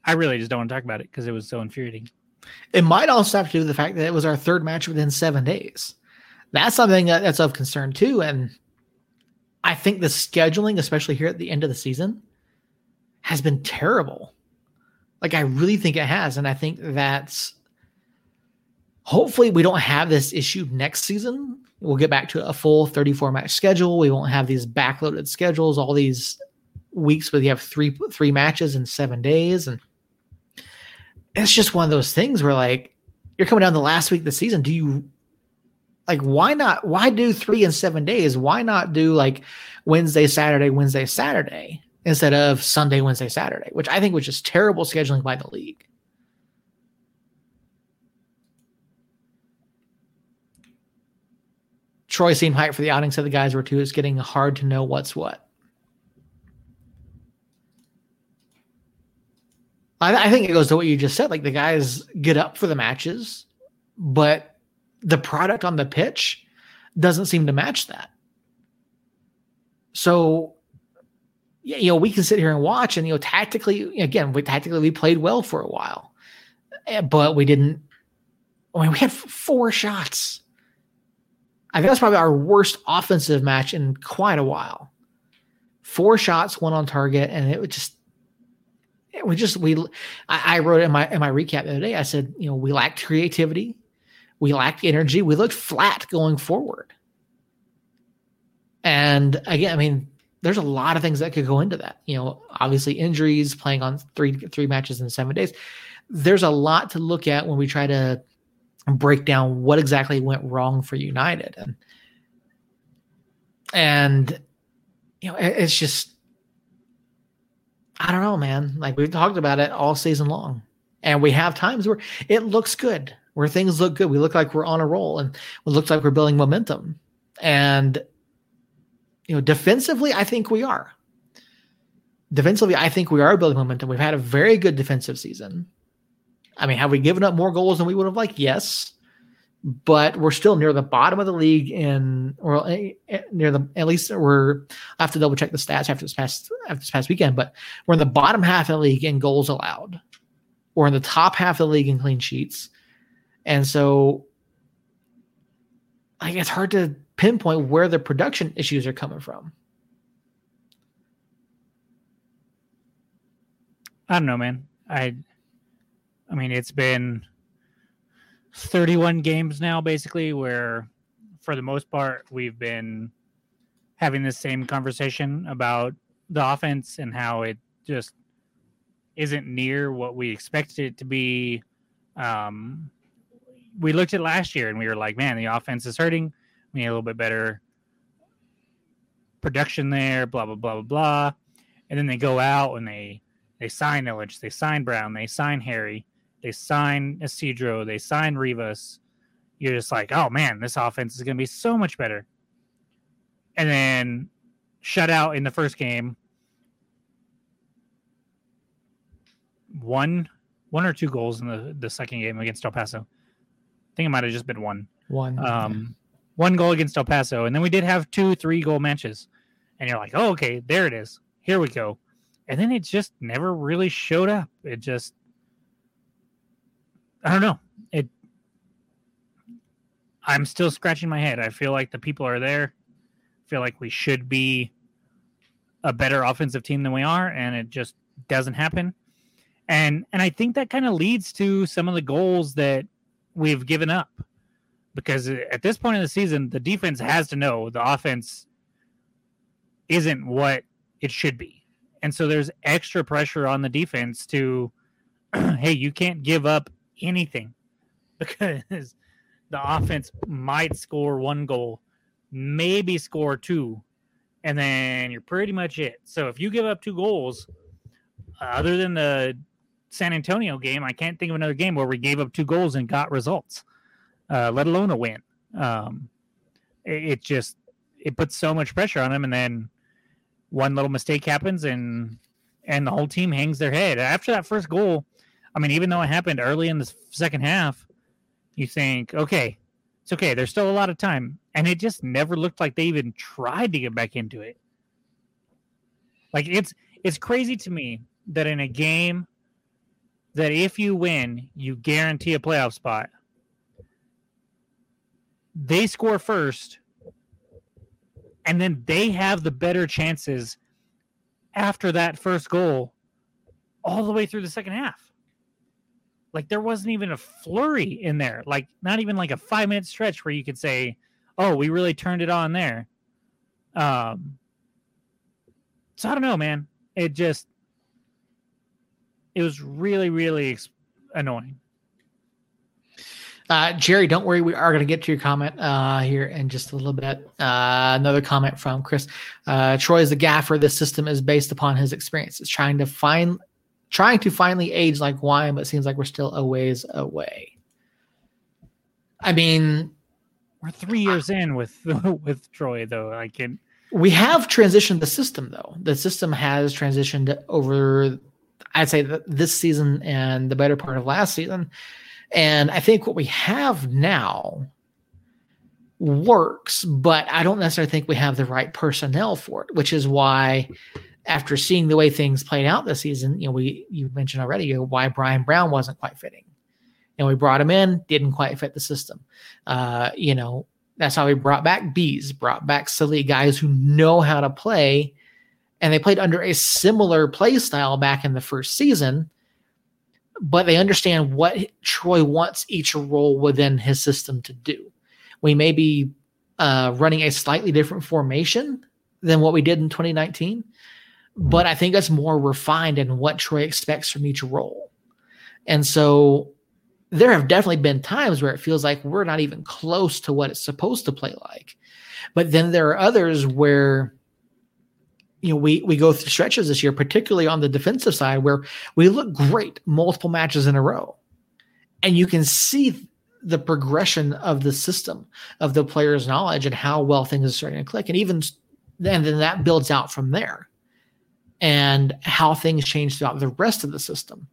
I really just don't want to talk about it because it was so infuriating. It might also have to do with the fact that it was our third match within seven days. That's something that, that's of concern too. And I think the scheduling, especially here at the end of the season, has been terrible. Like I really think it has. And I think that's hopefully we don't have this issue next season. We'll get back to a full 34 match schedule. We won't have these backloaded schedules, all these weeks where you have three three matches in seven days. And it's just one of those things where like you're coming down the last week of the season. Do you like why not why do three in seven days? Why not do like Wednesday, Saturday, Wednesday, Saturday instead of Sunday, Wednesday, Saturday, which I think was just terrible scheduling by the league. Troy seemed hyped for the outing, said the guys were too. It's getting hard to know what's what. I, I think it goes to what you just said. Like the guys get up for the matches, but the product on the pitch doesn't seem to match that. So, you know, we can sit here and watch, and you know, tactically, again, we tactically we played well for a while, eh, but we didn't. I mean, we had four shots. I think that's probably our worst offensive match in quite a while. Four shots, one on target, and it was just we just we I, I wrote in my in my recap the other day. I said, you know, we lacked creativity, we lacked energy, we looked flat going forward. And again, I mean, there's a lot of things that could go into that. You know, obviously injuries, playing on three three matches in seven days. There's a lot to look at when we try to break down what exactly went wrong for United. And and you know, it's just I don't know, man. Like we've talked about it all season long. And we have times where it looks good, where things look good. We look like we're on a roll and it looks like we're building momentum. And you know, defensively, I think we are. Defensively, I think we are building momentum. We've had a very good defensive season. I mean, have we given up more goals than we would have liked? Yes. But we're still near the bottom of the league in, or eh, eh, near the, at least we're, I have to double check the stats after this past, after this past weekend, but we're in the bottom half of the league in goals allowed. We're in the top half of the league in clean sheets. And so, like, it's hard to pinpoint where the production issues are coming from. I don't know, man. I I mean, it's been 31 games now basically where for the most part we've been having the same conversation about the offense and how it just isn't near what we expected it to be. Um, we looked at last year and we were like, man, the offense is hurting we need a little bit better production there, blah blah blah blah blah. And then they go out and they they sign Illich, they sign Brown, they sign Harry, they sign Isidro, they sign Rivas. You're just like, oh man, this offense is gonna be so much better. And then shut out in the first game. One one or two goals in the, the second game against El Paso. I think it might have just been one. One. Um, one goal against El Paso, and then we did have two three goal matches, and you're like, oh, okay, there it is, here we go, and then it just never really showed up. It just, I don't know, it. I'm still scratching my head. I feel like the people are there. I feel like we should be a better offensive team than we are, and it just doesn't happen. And and I think that kind of leads to some of the goals that we've given up because at this point in the season, the defense has to know the offense isn't what it should be. And so there's extra pressure on the defense to, [clears throat] hey, you can't give up anything [laughs] because the offense might score one goal, maybe score two, and then you're pretty much it. So if you give up two goals, other than the San Antonio game, I can't think of another game where we gave up two goals and got results uh, let alone a win. Um, it, it, just it puts so much pressure on them, and then one little mistake happens, and and the whole team hangs their head after that first goal. I mean, even though it happened early in the second half, you think, okay, it's okay. There's still a lot of time, and it just never looked like they even tried to get back into it. Like it's it's crazy to me that in a game that if you win, you guarantee a playoff spot they score first, and then they have the better chances after that first goal all the way through the second half. Like there wasn't even a flurry in there, like not even like a five minute stretch where you could say, "Oh, we really turned it on there." Um, so I don't know, man. It just it was really, really annoying. Uh, Jerry, don't worry. We are going to get to your comment uh, here in just a little bit. Uh, another comment from Chris. Uh, Troy is the gaffer. This system is based upon his experience. It's trying to find, trying to finally age like wine, but it seems like we're still a ways away. I mean, We're three years in with [laughs] with Troy though. I can. We have transitioned the system though. The system has transitioned over. I'd say this season and the better part of last season, and I think what we have now works, but I don't necessarily think we have the right personnel for it, which is why after seeing the way things played out this season, you know, we you mentioned already you know, why Brian Brown wasn't quite fitting. And we brought him in, didn't quite fit the system. Uh, you know, that's how we brought back Bees, brought back silly guys who know how to play, and they played under a similar play style back in the first season, but they understand what Troy wants each role within his system to do. We may be uh, running a slightly different formation than what we did in 2019, but I think that's more refined in what Troy expects from each role. And so there have definitely been times where it feels like we're not even close to what it's supposed to play like. But then there are others where you know we we go through stretches this year particularly on the defensive side where we look great multiple matches in a row. And you can see the progression of the system of the player's knowledge and how well things are starting to click. And even and then that builds out from there and how things change throughout the rest of the system.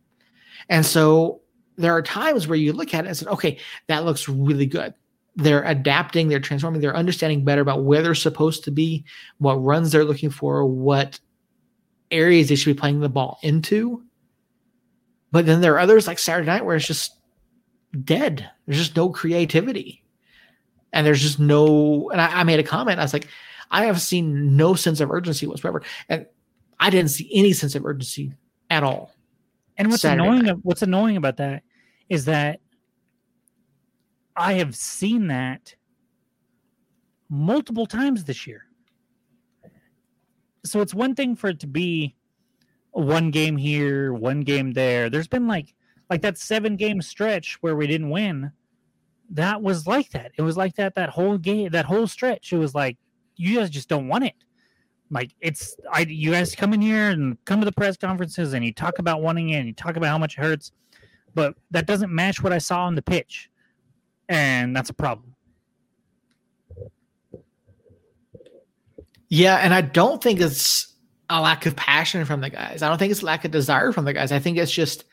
And so there are times where you look at it and say okay that looks really good they're adapting they're transforming they're understanding better about where they're supposed to be what runs they're looking for what areas they should be playing the ball into but then there are others like saturday night where it's just dead. There's just no creativity. And there's just no, and I, I, made a comment. I was like, I have seen no sense of urgency whatsoever. And I didn't see any sense of urgency at all. And what's Saturday annoying, night. what's annoying about that is that I have seen that multiple times this year. So it's one thing for it to be one game here, one game there. There's been like like that seven game stretch where we didn't win. That was like that. It was like that that whole game that whole stretch. It was like you guys just don't want it. Like it's i you guys come in here and come to the press conferences and you talk about wanting it and you talk about how much it hurts but that doesn't match what i saw on the pitch and that's a problem yeah and i don't think it's a lack of passion from the guys i don't think it's lack of desire from the guys i think it's just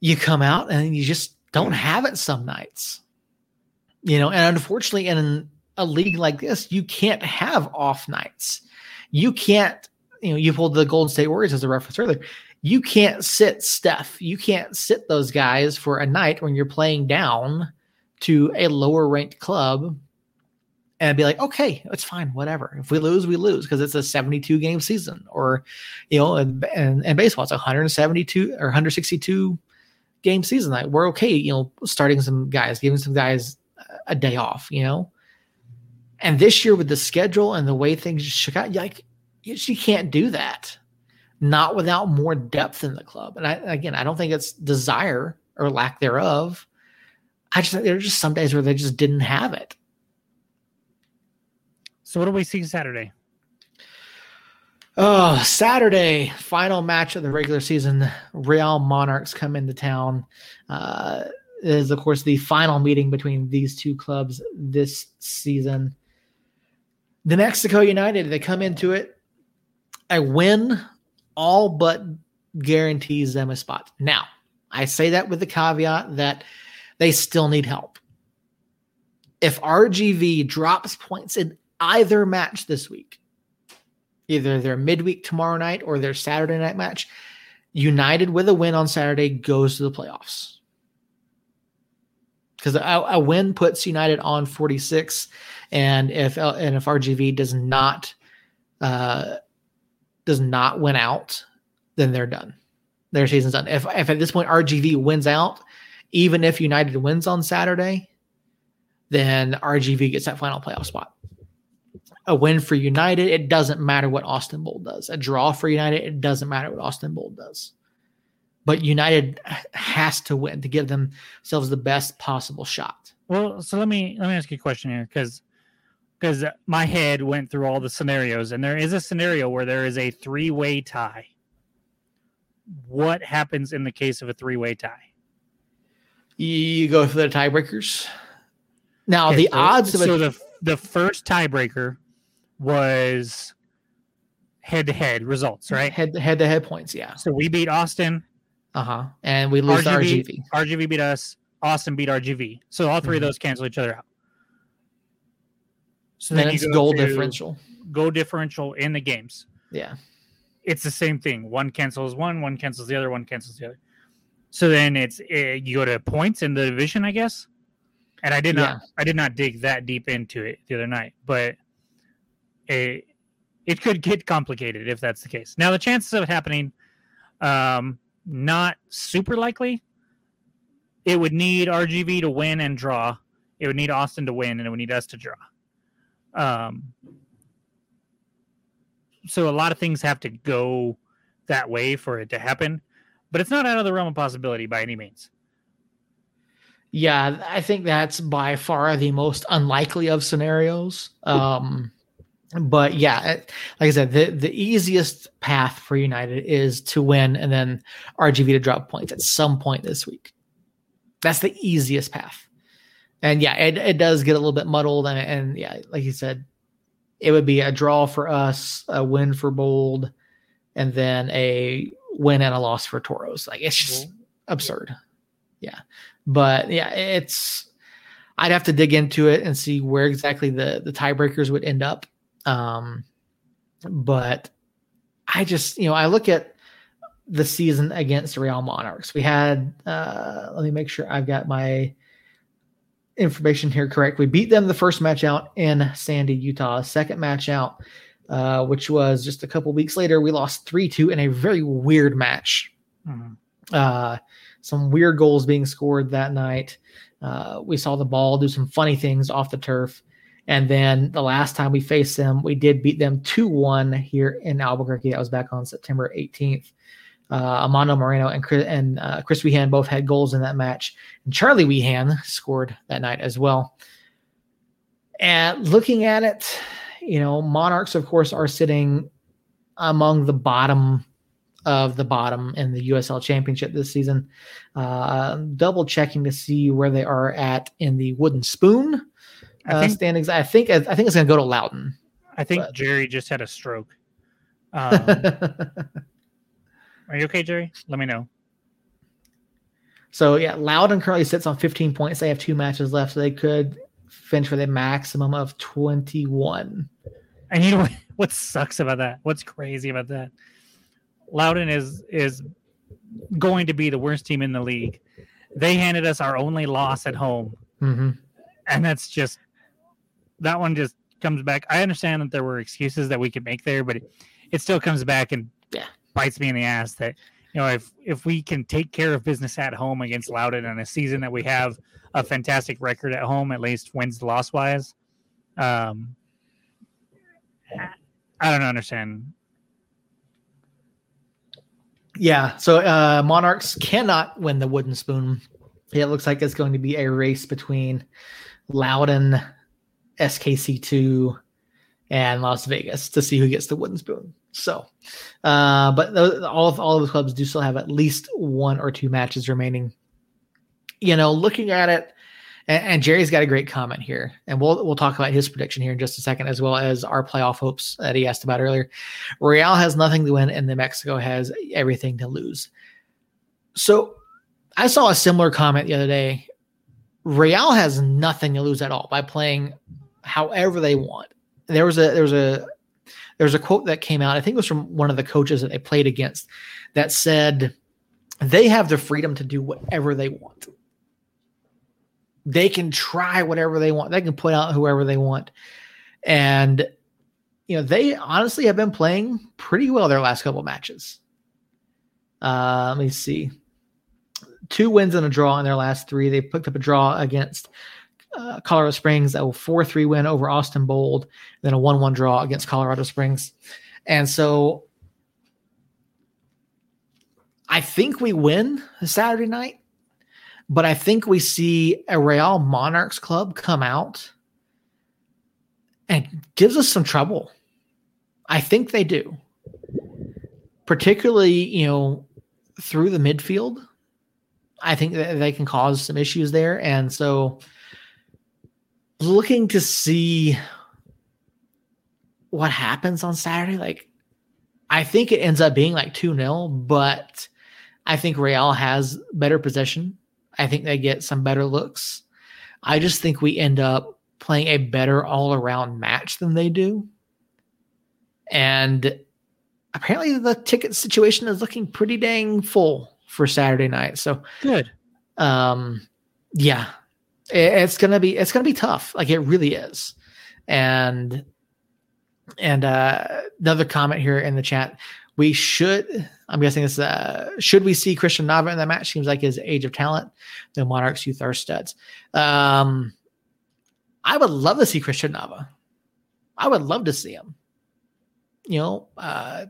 you come out and you just don't have it some nights. You know, and unfortunately, in a league like this, you can't have off nights. You can't, you know, you pulled the Golden State Warriors as a reference earlier. You can't sit Steph. You can't sit those guys for a night when you're playing down to a lower ranked club and be like, okay, it's fine, whatever. If we lose, we lose because it's a 72 game season, or you know, and, and, and baseball, it's 172 or 162 game season. Like we're okay, you know, starting some guys, giving some guys a day off, you know. And this year with the schedule and the way things shook out, like you can't do that. Not without more depth in the club. And I, again, I don't think it's desire or lack thereof. I just there are just some days where they just didn't have it. So what do we see Saturday? Oh, Saturday, final match of the regular season. Real Monarchs come into town. Uh, is of course the final meeting between these two clubs this season. The Mexico United, they come into it. A win all but guarantees them a spot. Now, I say that with the caveat that they still need help. If RGV drops points in either match this week, either their midweek tomorrow night or their Saturday night match. United with a win on Saturday goes to the playoffs. Because a, a, win puts United on 46, and if and if RGV does not uh, does not win out, then they're done. Their season's done. If if at this point RGV wins out, even if United wins on Saturday, then RGV gets that final playoff spot a win for United, it doesn't matter what Austin Bold does. A draw for United, it doesn't matter what Austin Bold does. But United has to win to give themselves the best possible shot. Well, so let me let me ask you a question here because because my head went through all the scenarios and there is a scenario where there is a three-way tie. What happens in the case of a three-way tie? You go for the tiebreakers. Now Okay, the so- odds of so it. the the first tiebreaker was head to head results, right? Head head to head points, yeah. So we beat Austin, Uh huh. And we lose RGV, RGV. RGV beat us, Austin beat RGV. So all 3 of Mhm. those cancel each other out. So then you it's go goal differential. Goal differential in the games. Yeah. It's the same thing. One cancels one, one cancels the other, one cancels the other. So then it's uh, you go to points in the division, I guess. And I did not Yeah. I did not dig that deep into it the other night, but it it could get complicated if that's the case. Now the chances of it happening, um, not super likely. It would need RGV to win and draw. It would need Austin to win, and it would need us to draw. Um, so a lot of things have to go that way for it to happen, but it's not out of the realm of possibility by any means. Yeah, I think that's by far the most unlikely of scenarios. Um, but yeah, like I said, the, the easiest path for United is to win and then RGV to drop points at some point this week. That's the easiest path. And yeah, it, it does get a little bit muddled. And, and yeah, like you said, it would be a draw for us, a win for Bold, and then a win and a loss for Toros. Like it's just absurd. Yeah. But yeah, it's I'd have to dig into it and see where exactly the the tiebreakers would end up. Um but I just, you know, I look at the season against the Real Monarchs. We had uh let me make sure I've got my information here correct. We beat them the first match out in Sandy, Utah. Second match out, uh, which was just a couple weeks later, we lost 3 2 in a very weird match. Mhm. Uh, some weird goals being scored that night. Uh, we saw the ball do some funny things off the turf. And then the last time we faced them, we did beat them 2 1 here in Albuquerque. That was back on September 18th. Uh, Amando Moreno and Chris, and uh, Chris Wehan both had goals in that match. And Charlie Weehan scored that night as well. And looking at it, you know, Monarchs, of course, are sitting among the bottom of the bottom in the USL Championship this season. Uh, double checking to see where they are at in the Wooden Spoon I uh, think standings. I think I think it's going to go to Loudoun. I think but- Jerry just had a stroke. [laughs] Um, are you okay, Jerry? Let me know. so yeah, Loudoun currently sits on 15 points. They have two matches left, so they could finish with a maximum of 21. And you know what, what sucks about that? What's crazy about that? Loudoun is is going to be the worst team in the league. They handed us our only loss at home, hmm and that's just that one just comes back. I understand that there were excuses that we could make there, but it, it still comes back and Yeah. bites me in the ass that know if if we can take care of business at home against Loudoun in a season that we have a fantastic record at home, at least wins loss wise. Um, I don't understand. Yeah, so uh, Monarchs cannot win the Wooden Spoon. It looks like it's going to be a race between Loudoun, SKC2, and Las Vegas to see who gets the Wooden Spoon. So, uh, but those, all of all of the clubs do still have at least one or two matches remaining. You know, looking at it, and, and Jerry's got a great comment here, and we'll we'll talk about his prediction here in just a second, as well as our playoff hopes that he asked about earlier. Real has nothing to win, and New Mexico has everything to lose. So, I saw a similar comment the other day. Real has nothing to lose at all by playing however they want. There was a there was a there was a quote that came out. I think it was from one of the coaches that they played against that said they have the freedom to do whatever they want. They can try whatever they want. They can put out whoever they want. And you know, they honestly have been playing pretty well their last couple matches. Uh, let me see. Two wins and a draw in their last three. They picked up a draw against uh, Colorado Springs, a 4 3 win over Austin Bold, then a 1 1 draw against Colorado Springs. And so I think we win Saturday night, but I think we see a Real Monarchs club come out and gives us some trouble. I think they do. Particularly, you know, through the midfield. I think that they can cause some issues there. And so looking to see what happens on Saturday. Like, I think it ends up being like 2 0, but I think Real has better possession. I think they get some better looks. I just think we end up playing a better all around match than they do. And apparently the ticket situation is looking pretty dang full for Saturday night. So good. Um, yeah, it's gonna be it's gonna be tough. Like it really is. And and uh, another comment here in the chat. We should. I'm guessing this. uh, should we see Christian Nava in that match? Seems like his age of talent. The Monarchs youth are studs. Um, I would love to see Christian Nava. I would love to see him. You know, uh,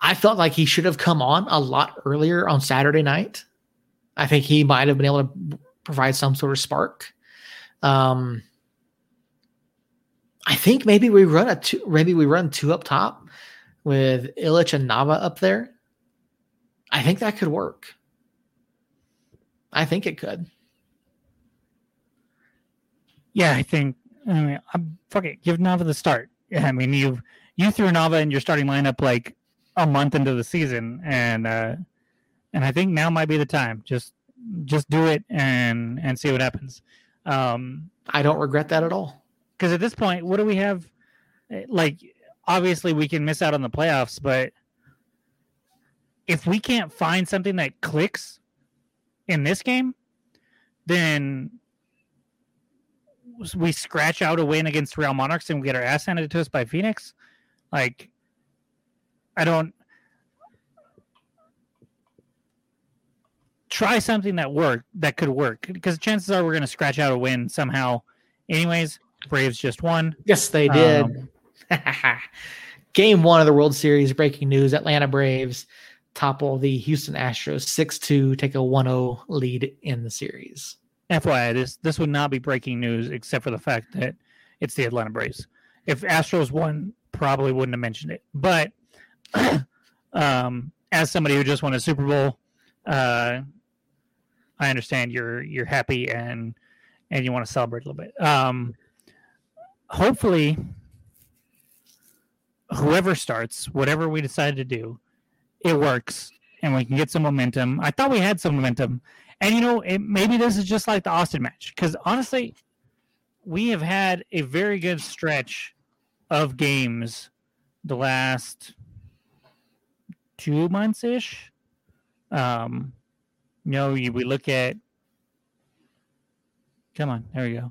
I felt like he should have come on a lot earlier on Saturday night. I think he might have been able to provide some sort of spark. Um, I think maybe we run a two, maybe we run two up top with Illich and Nava up there. I think that could work. I think it could. Yeah, I think. I mean, I'm fuck it. Give Nava the start. Yeah, I mean, you you threw Nava in your starting lineup like a month into the season, and uh, and I think now might be the time. Just just do it and and see what happens. Um, I don't regret that at all. Because at this point, what do we have? Like, obviously, we can miss out on the playoffs, but if we can't find something that clicks in this game, then we scratch out a win against Real Monarchs and we get our ass handed to us by Phoenix. Like, I don't try something that work that could work because chances are we're going to scratch out a win somehow. Anyways, Braves just won. Yes, they did. Um, [laughs] Game one of the World Series. Breaking news: Atlanta Braves topple the Houston Astros six two, take a 1-0 lead in the series. FYI, this this would not be breaking news except for the fact that it's the Atlanta Braves. If Astros won, probably wouldn't have mentioned it. But [clears throat] um, as somebody who just won a Super Bowl, uh, I understand you're you're happy and and you want to celebrate a little bit. Um, hopefully, whoever starts, whatever we decide to do, it works and we can get some momentum. I thought we had some momentum, and you know, it, maybe this is just like the Austin match because honestly, we have had a very good stretch of games the last two months ish. Um, you know, we look at. Come on, there we go.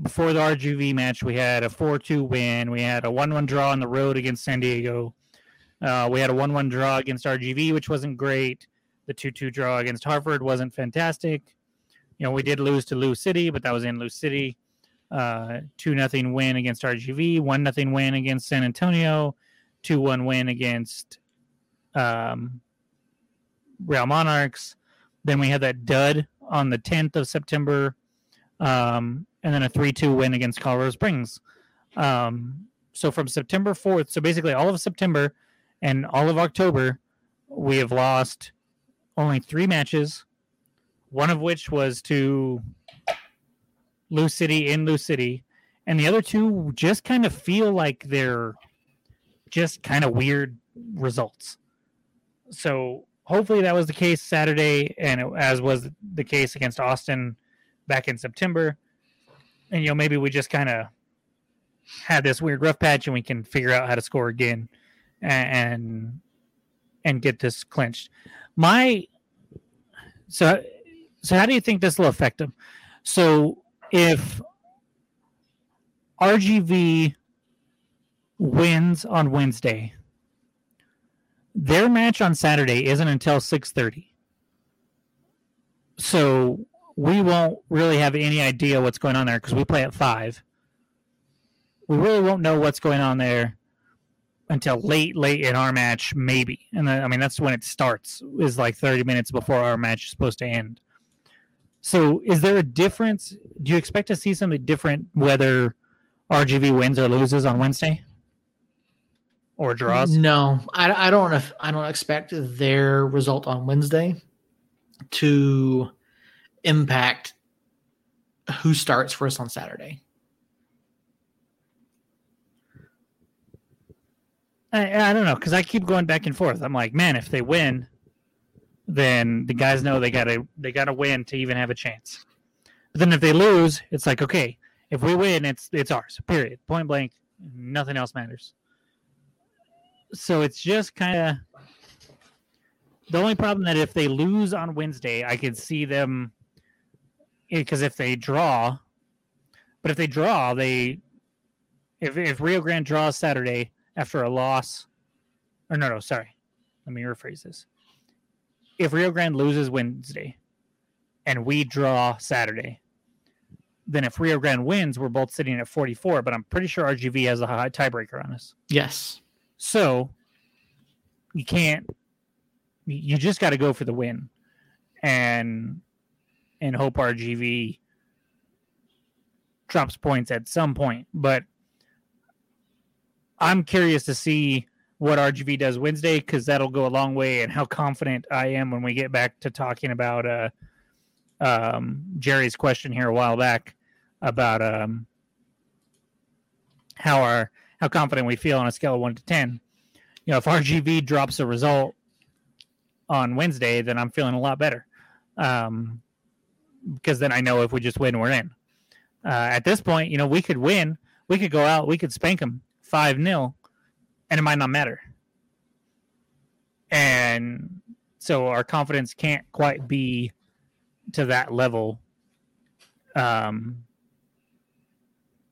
Before the RGV match, we had a 4 2 win. We had a 1 1 draw on the road against San Diego. Uh, we had a 1 1 draw against RGV, which wasn't great. The 2 2 draw against Hartford wasn't fantastic. You know, we did lose to Lou City, but that was in Lou City. Uh, 2 nothing win against RGV, 1 nothing win against San Antonio, 2 1 win against um, Real Monarchs. Then we had that dud on the 10th of September, um, and then a 3 2 win against Colorado Springs. Um, so from September 4th, so basically all of September and all of October, we have lost only three matches, one of which was to Lou City in Lou City, and the other two just kind of feel like they're just kind of weird results. So hopefully that was the case Saturday, and it, as was the case against Austin back in September. And you know maybe we just kind of had this weird rough patch, and we can figure out how to score again, and and, get this clinched. My so so how do you think this will affect them? So if RGV wins on Wednesday their match on Saturday isn't until 6:30. So we won't really have any idea what's going on there because we play at 5. We really won't know what's going on there until late late in our match maybe. And then, I mean that's when it starts is like 30 minutes before our match is supposed to end. So is there a difference? Do you expect to see something different whether RGV wins or loses on Wednesday? Or draws? No, I, I don't. I don't expect their result on Wednesday to impact who starts for us on Saturday? I, I don't know because I keep going back and forth. I'm like, man, if they win, then the guys know they gotta they gotta win to even have a chance. But then if they lose, it's like, okay, if we win, it's it's ours. Period. Point blank. Nothing else matters. So it's just kind of the only problem that if they lose on Wednesday, I could see them eh, because if they draw, but if they draw, they if if Rio Grande draws Saturday after a loss, or no, no, sorry, let me rephrase this. If Rio Grande loses Wednesday, and we draw Saturday, then if Rio Grande wins, we're both sitting at 44. But I'm pretty sure RGV has a high tiebreaker on us. Yes. So you can't. You just got to go for the win, and and hope RGV drops points at some point. But I'm curious to see what RGV does Wednesday because that'll go a long way and how confident I am when we get back to talking about uh, um, Jerry's question here a while back about um, how our how confident we feel on a scale of one to ten. You know, if RGV drops a result on Wednesday, then I'm feeling a lot better. Um, because then I know if we just win, we're in. Uh, at this point, you know, we could win, we could go out, we could spank them five 0 and it might not matter. And so our confidence can't quite be to that level um,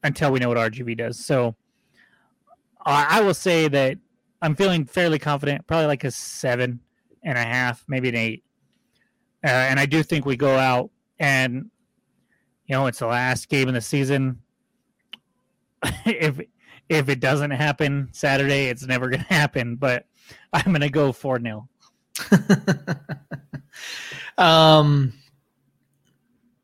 until we know what RGV does. So I will say that I'm feeling fairly confident, probably like a seven and a half, maybe an eight. Uh, and I do think we go out and, you know, it's the last game of the season. [laughs] if if it doesn't happen Saturday, it's never going to happen. But I'm going to go 4 0. [laughs] um,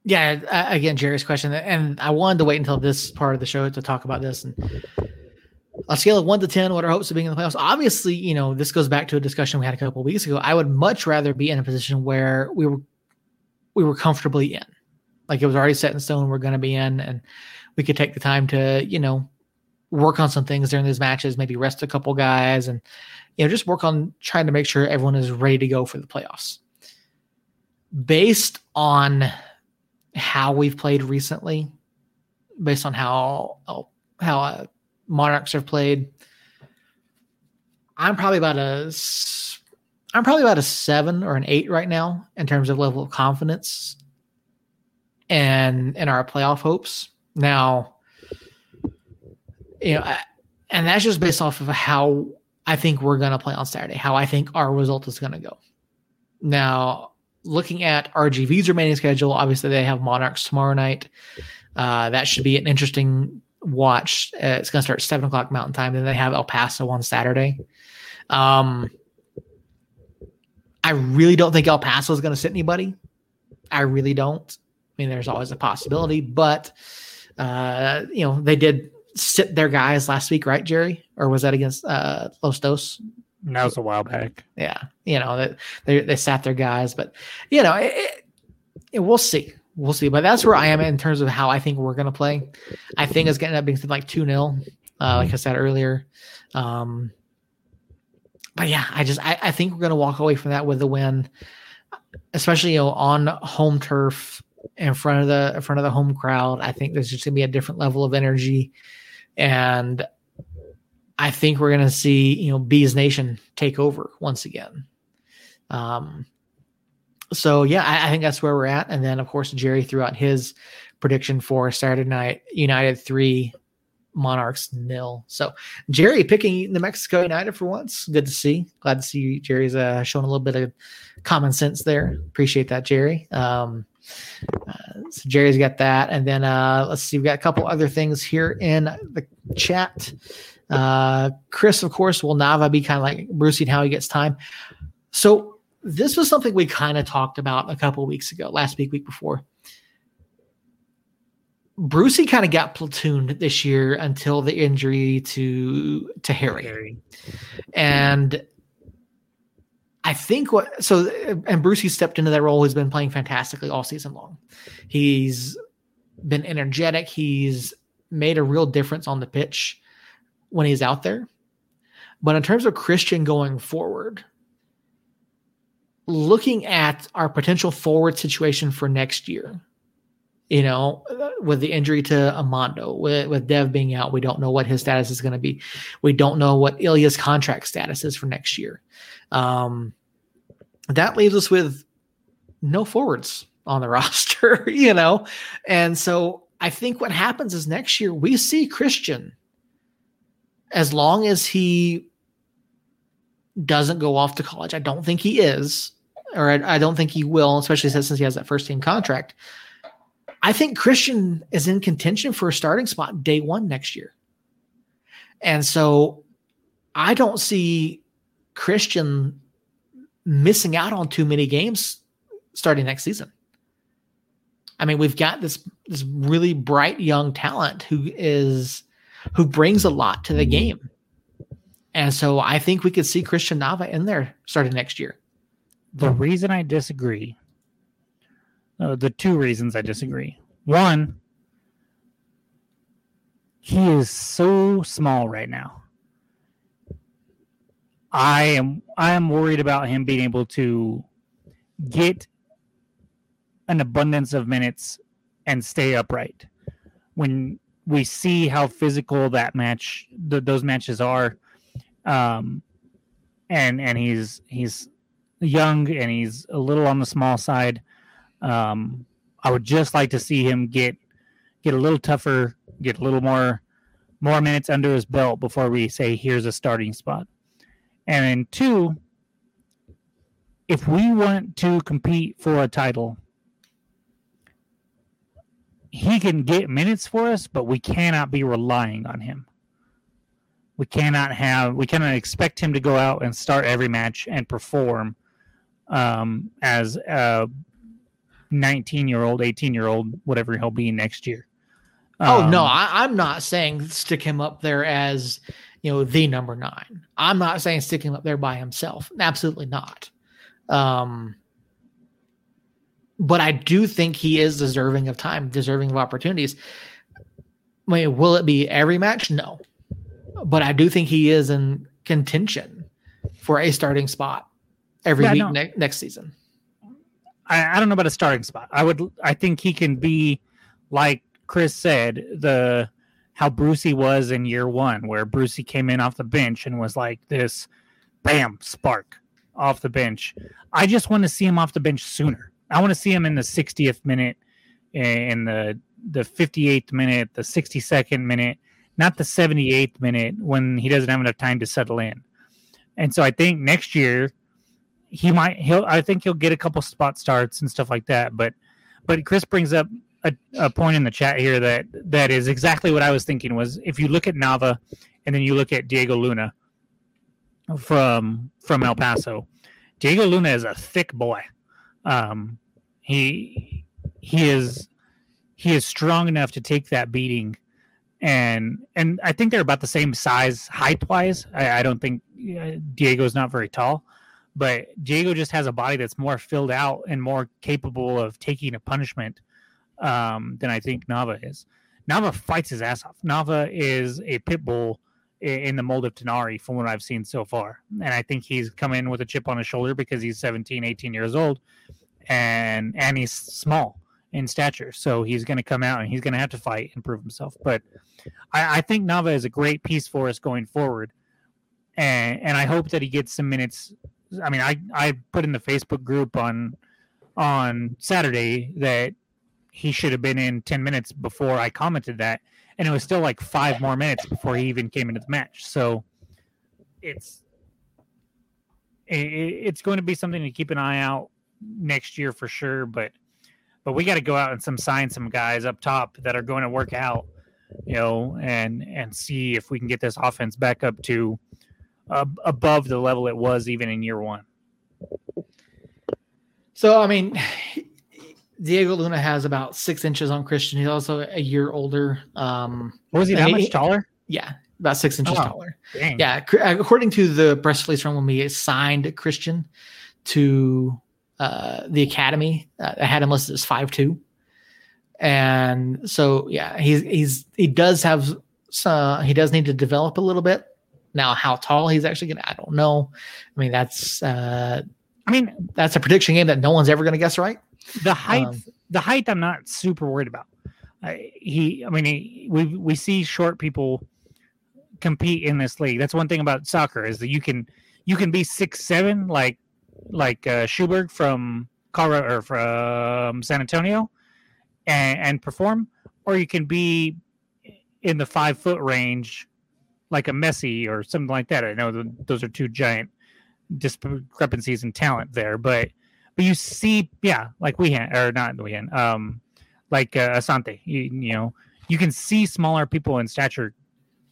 yeah, again, Jerry's question, and I wanted to wait until this part of the show to talk about this. And a scale of one to ten, what are hopes of being in the playoffs? Obviously, you know this goes back to a discussion we had a couple weeks ago. I would much rather be in a position where we were we were comfortably in, like it was already set in stone. We're going to be in, and we could take the time to you know work on some things during these matches, maybe rest a couple guys, and you know just work on trying to make sure everyone is ready to go for the playoffs. Based on how we've played recently, based on how how uh, Monarchs have played, I'm probably about a I'm probably about a seven or an eight right now in terms of level of confidence and in our playoff hopes. Now, you know, and that's just based off of how I think we're going to play on Saturday, how I think our result is going to go. Now, looking at RGV's remaining schedule, obviously they have Monarchs tomorrow night. Uh, that should be an interesting watch. Uh, it's going to start seven o'clock Mountain Time. Then they have El Paso on Saturday. Um, I really don't think El Paso is going to sit anybody. I really don't. I mean, there's always a possibility, but uh, you know they did sit their guys last week, right, Jerry? Or was that against uh, Los Dos? That was a while back. Yeah, you know they they sat their guys, but you know it, it, we'll see, we'll see. But that's where I am in terms of how I think we're gonna play. I think it's gonna end up being like two 0 uh, like I said earlier. Um, but yeah, I just I, I think we're gonna walk away from that with a win, especially you know on home turf in front of the in front of the home crowd. I think there's just gonna be a different level of energy, and I think we're going to see, you know, Bees Nation take over once again. Um, so yeah, I, I, think that's where we're at. And then of course Jerry threw out his prediction for Saturday night United three, Monarchs nil. So Jerry picking New Mexico United for once. Good to see. Glad to see Jerry's uh, showing a little bit of common sense there. Appreciate that, Jerry. Um, uh, so Jerry's got that, and then uh, let's see. We've got a couple other things here in the chat. Uh, Chris, of course, will Nava be kind of like Brucey and how he gets time. So this was something we kind of talked about a couple weeks ago, last week, week before. Brucey kind of got platooned this year until the injury to to Harry. Harry. And I think what so and Brucey stepped into that role. He's been playing fantastically all season long. He's been energetic. He's made a real difference on the pitch when he's out there. But in terms of Christian going forward, looking at our potential forward situation for next year, you know, with the injury to Amando, with, with Dev being out, we don't know what his status is going to be. We don't know what Ilya's contract status is for next year. Um, that leaves us with no forwards on the [laughs] roster, you know? And so I think what happens is next year we see Christian as long as he doesn't go off to college. I don't think he is, or I, I don't think he will, especially since he has that first team contract. I think Christian is in contention for a starting spot day one next year. And so I don't see Christian missing out on too many games starting next season. I mean, we've got this this really bright young talent who is who brings a lot to the game. And so I think we could see Christian Nava in there starting next year. The reason I disagree, uh, the two reasons I disagree. One, he is so small right now. I am I am worried about him being able to get an abundance of minutes and stay upright. When we see how physical that match, th- those matches are, um, and and he's he's young and he's a little on the small side. Um, I would just like to see him get get a little tougher, get a little more more minutes under his belt before we say here's a starting spot. And then two, if we want to compete for a title, he can get minutes for us, but we cannot be relying on him. We cannot have we cannot expect him to go out and start every match and perform um, as a 19 year old, 18 year old, whatever he'll be next year. Um, oh no, um, I, I'm not saying stick him up there as you know the number nine. I'm not saying stick him up there by himself. Absolutely not. Um, but I do think he is deserving of time, deserving of opportunities. I mean, will it be every match? No, but I do think he is in contention for a starting spot every yeah, week no. ne- next season. I, I don't know about a starting spot. I would. I think he can be like Chris said the how Brucey was in year one, where Brucey came in off the bench and was like this, bam, spark off the bench. I just want to see him off the bench sooner. I want to see him in the 60th minute, in the the 58th minute, the 62nd minute, not the 78th minute when he doesn't have enough time to settle in. And so I think next year he might he'll I think he'll get a couple spot starts and stuff like that. But but Chris brings up a, a point in the chat here that that is exactly what I was thinking was if you look at Nava and then you look at Diego Luna from from El Paso, Diego Luna is a thick boy. Um, he he is he is strong enough to take that beating, and and I think they're about the same size height wise. I, I don't think uh, Diego's not very tall, but Diego just has a body that's more filled out and more capable of taking a punishment um, than I think Nava is. Nava fights his ass off. Nava is a pit bull in the mold of Tinari from what I've seen so far. And I think he's come in with a chip on his shoulder because he's 17, 18 years old and and he's small in stature. So he's going to come out and he's going to have to fight and prove himself. But I, I, think Nava is a great piece for us going forward. And, and I hope that he gets some minutes. I mean, I, I put in the Facebook group on on Saturday that he should have been in 10 minutes before I commented that. And it was still like five more minutes before he even came into the match. So it's it's going to be something to keep an eye out next year for sure. But but we got to go out and some sign some guys up top that are going to work out, you know, and and see if we can get this offense back up to uh, above the level it was even in year one. So I mean, [sighs] Diego Luna has about six inches on Christian. He's also a year older. Um, was he that much taller? Yeah, about six inches oh, taller. Dang. Yeah, according to the press release from when we signed Christian to uh, the academy. Uh, I had him listed as five two, and so yeah, he's he's he does have some, he does need to develop a little bit. Now, how tall he's actually gonna, I don't know. I mean, that's uh, I mean, that's a prediction game that no one's ever gonna guess right. the height, um, the height, I'm not super worried about. I, he, I mean, he, we we see short people compete in this league. That's one thing about soccer is that you can you can be six seven like like uh, Sjoberg from Colorado or from San Antonio and, and perform, or you can be in the five foot range like a Messi or something like that. I know those are two giant discrepancies in talent there, but but you see, yeah, like we had or not we had, um, like uh, Asante. You, you know, you can see smaller people in stature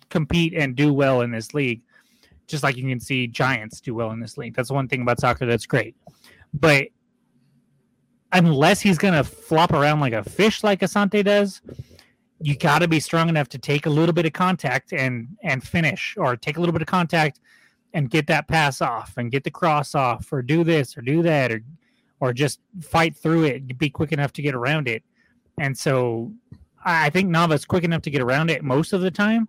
compete and do well in this league, just like you can see giants do well in this league. That's one thing about soccer that's great. But unless he's going to flop around like a fish like Asante does, you got to be strong enough to take a little bit of contact and and finish or take a little bit of contact and get that pass off and get the cross off or do this or do that or or just fight through it be quick enough to get around it and so i think nava's quick enough to get around it most of the time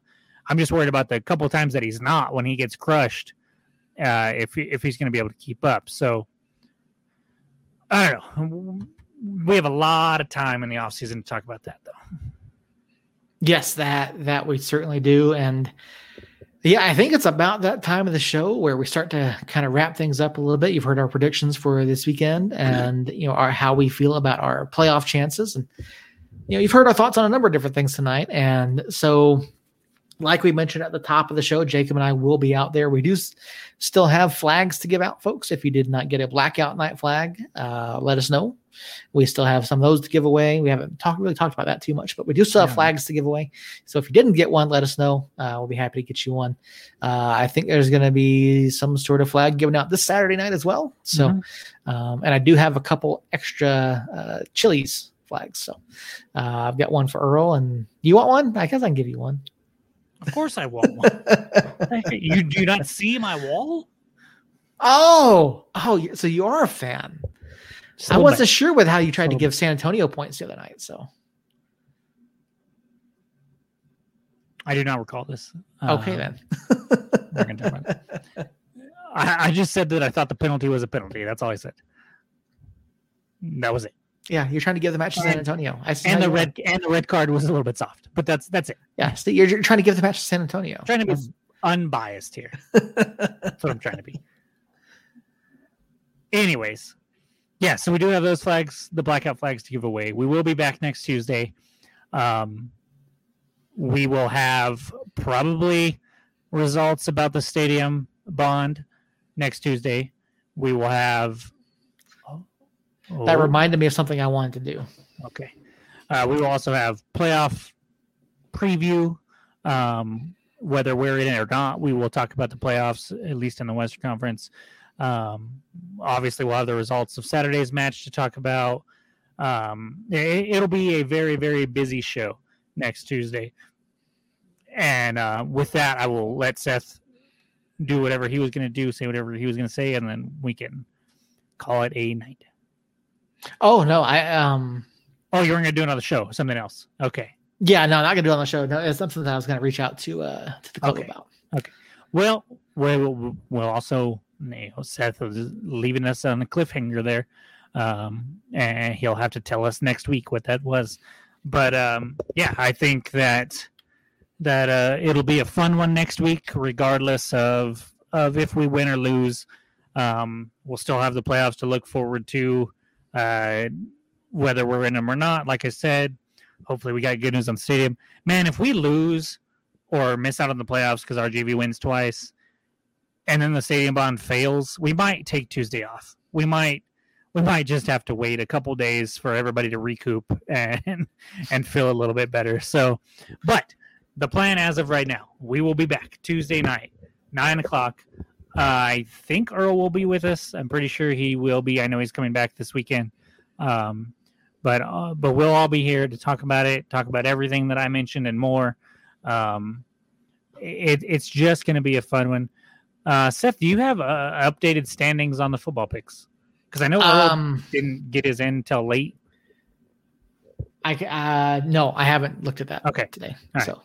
i'm just worried about the couple times that he's not when he gets crushed uh, if, if he's going to be able to keep up so I don't know. We have a lot of time in the off season to talk about that, though. Yes, that that we certainly do, and yeah, I think it's about that time of the show where we start to kind of wrap things up a little bit. You've heard our predictions for this weekend, and you know our how we feel about our playoff chances, and you know you've heard our thoughts on a number of different things tonight, and so like we mentioned at the top of the show, Jacob and I will be out there. We do s- still have flags to give out, folks. If you did not get a blackout night flag, uh, let us know. We still have some of those to give away. We haven't talked really talked about that too much, but we do still have Yeah. flags to give away. So if you didn't get one, let us know. Uh, we'll be happy to get you one. Uh, I think there's going to be some sort of flag given out this Saturday night as well. So, Mhm. um, and I do have a couple extra uh, chilies flags. So uh, I've got one for Earl, and you want one? I guess I can give you one. Of course, I want one. [laughs] you do not see my wall? Oh, oh, so you are a fan. A I wasn't sure with how you tried to give San Antonio points the other night. So. I do not recall this. okay Uh, then. we're gonna talk about I, I just said that I thought the penalty was a penalty. That's all I said. That was it. Yeah, you're trying to give the match to San Antonio. I see And the red and the red card was a little bit soft, but that's that's it. Yeah, so you're, you're trying to give the match to San Antonio. trying to be unbiased here. [laughs] That's what I'm trying to be. Anyways, yeah, so we do have those flags, the blackout flags to give away. We will be back next Tuesday. Um, we will have probably results about the stadium bond next Tuesday. We will have. That Oh, reminded me of something I wanted to do. Okay. Uh, we will also have playoff preview. Um, whether we're in it or not, we will talk about the playoffs, at least in the Western Conference. Um, obviously, we'll have the results of Saturday's match to talk about. Um, it, it'll be a very, very busy show next Tuesday. And uh, with that, I will let Seth do whatever he was going to do, say whatever he was going to say, and then we can call it a night. Oh no, I um Oh, you were going to do another show, something else. Okay. yeah, no, not gonna do it on the show. No, it's something that I was gonna reach out to uh to the club Okay. about. Okay. Well, we'll, we'll also, you know, Seth was leaving us on a cliffhanger there. Um, and he'll have to tell us next week what that was. But um, yeah, I think that that uh, it'll be a fun one next week, regardless of of if we win or lose. Um, we'll still have the playoffs to look forward to, uh, whether we're in them or not. Like I said, hopefully we got good news on the stadium. Man, if we lose or miss out on the playoffs because RGV wins twice, and then the stadium bond fails, we might take Tuesday off. We might we might just have to wait a couple days for everybody to recoup and [laughs] and feel a little bit better. So, but the plan as of right now, we will be back Tuesday night, nine o'clock. Uh, I think Earl will be with us. I'm pretty sure he will be. I know he's coming back this weekend. Um, but uh, but we'll all be here to talk about it, talk about everything that I mentioned and more. Um, it, it's just going to be a fun one. Uh, Seth, do you have uh, updated standings on the football picks? Because I know Earl Um didn't get his in until late. I uh no, I haven't looked at that Okay. today. right. So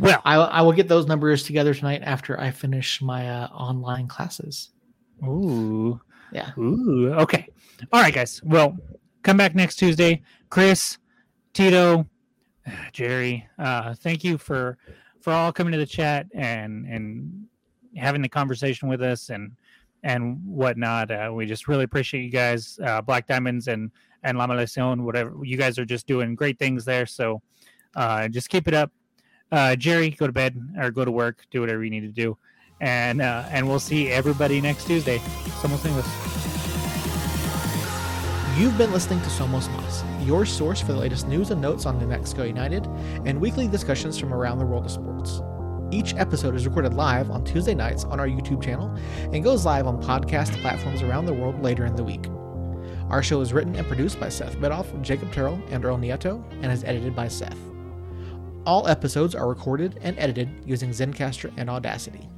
Well, I I will get those numbers together tonight after I finish my uh, online classes. ooh, Yeah. ooh, okay. All right, guys. Well, come back next Tuesday. Chris, Tito, [sighs] Jerry, uh, thank you for for all coming to the chat and and having the conversation with us and and whatnot. Uh, we just really appreciate you guys, uh, Black Diamonds and and La Maldición, whatever. You guys are just doing great things there. So uh, just keep it up. Uh, Jerry, go to bed or go to work. Do whatever you need to do, and uh, and we'll see everybody next Tuesday. Somos English. You've been listening to Somos Mas, your source for the latest news and notes on New Mexico United and weekly discussions from around the world of sports. Each episode is recorded live on Tuesday nights on our YouTube channel and goes live on podcast platforms around the world later in the week. Our show is written and produced by Seth Bedoff, Jacob Terrell, and Earl Nieto, and is edited by Seth. All episodes are recorded and edited using Zencastr and Audacity.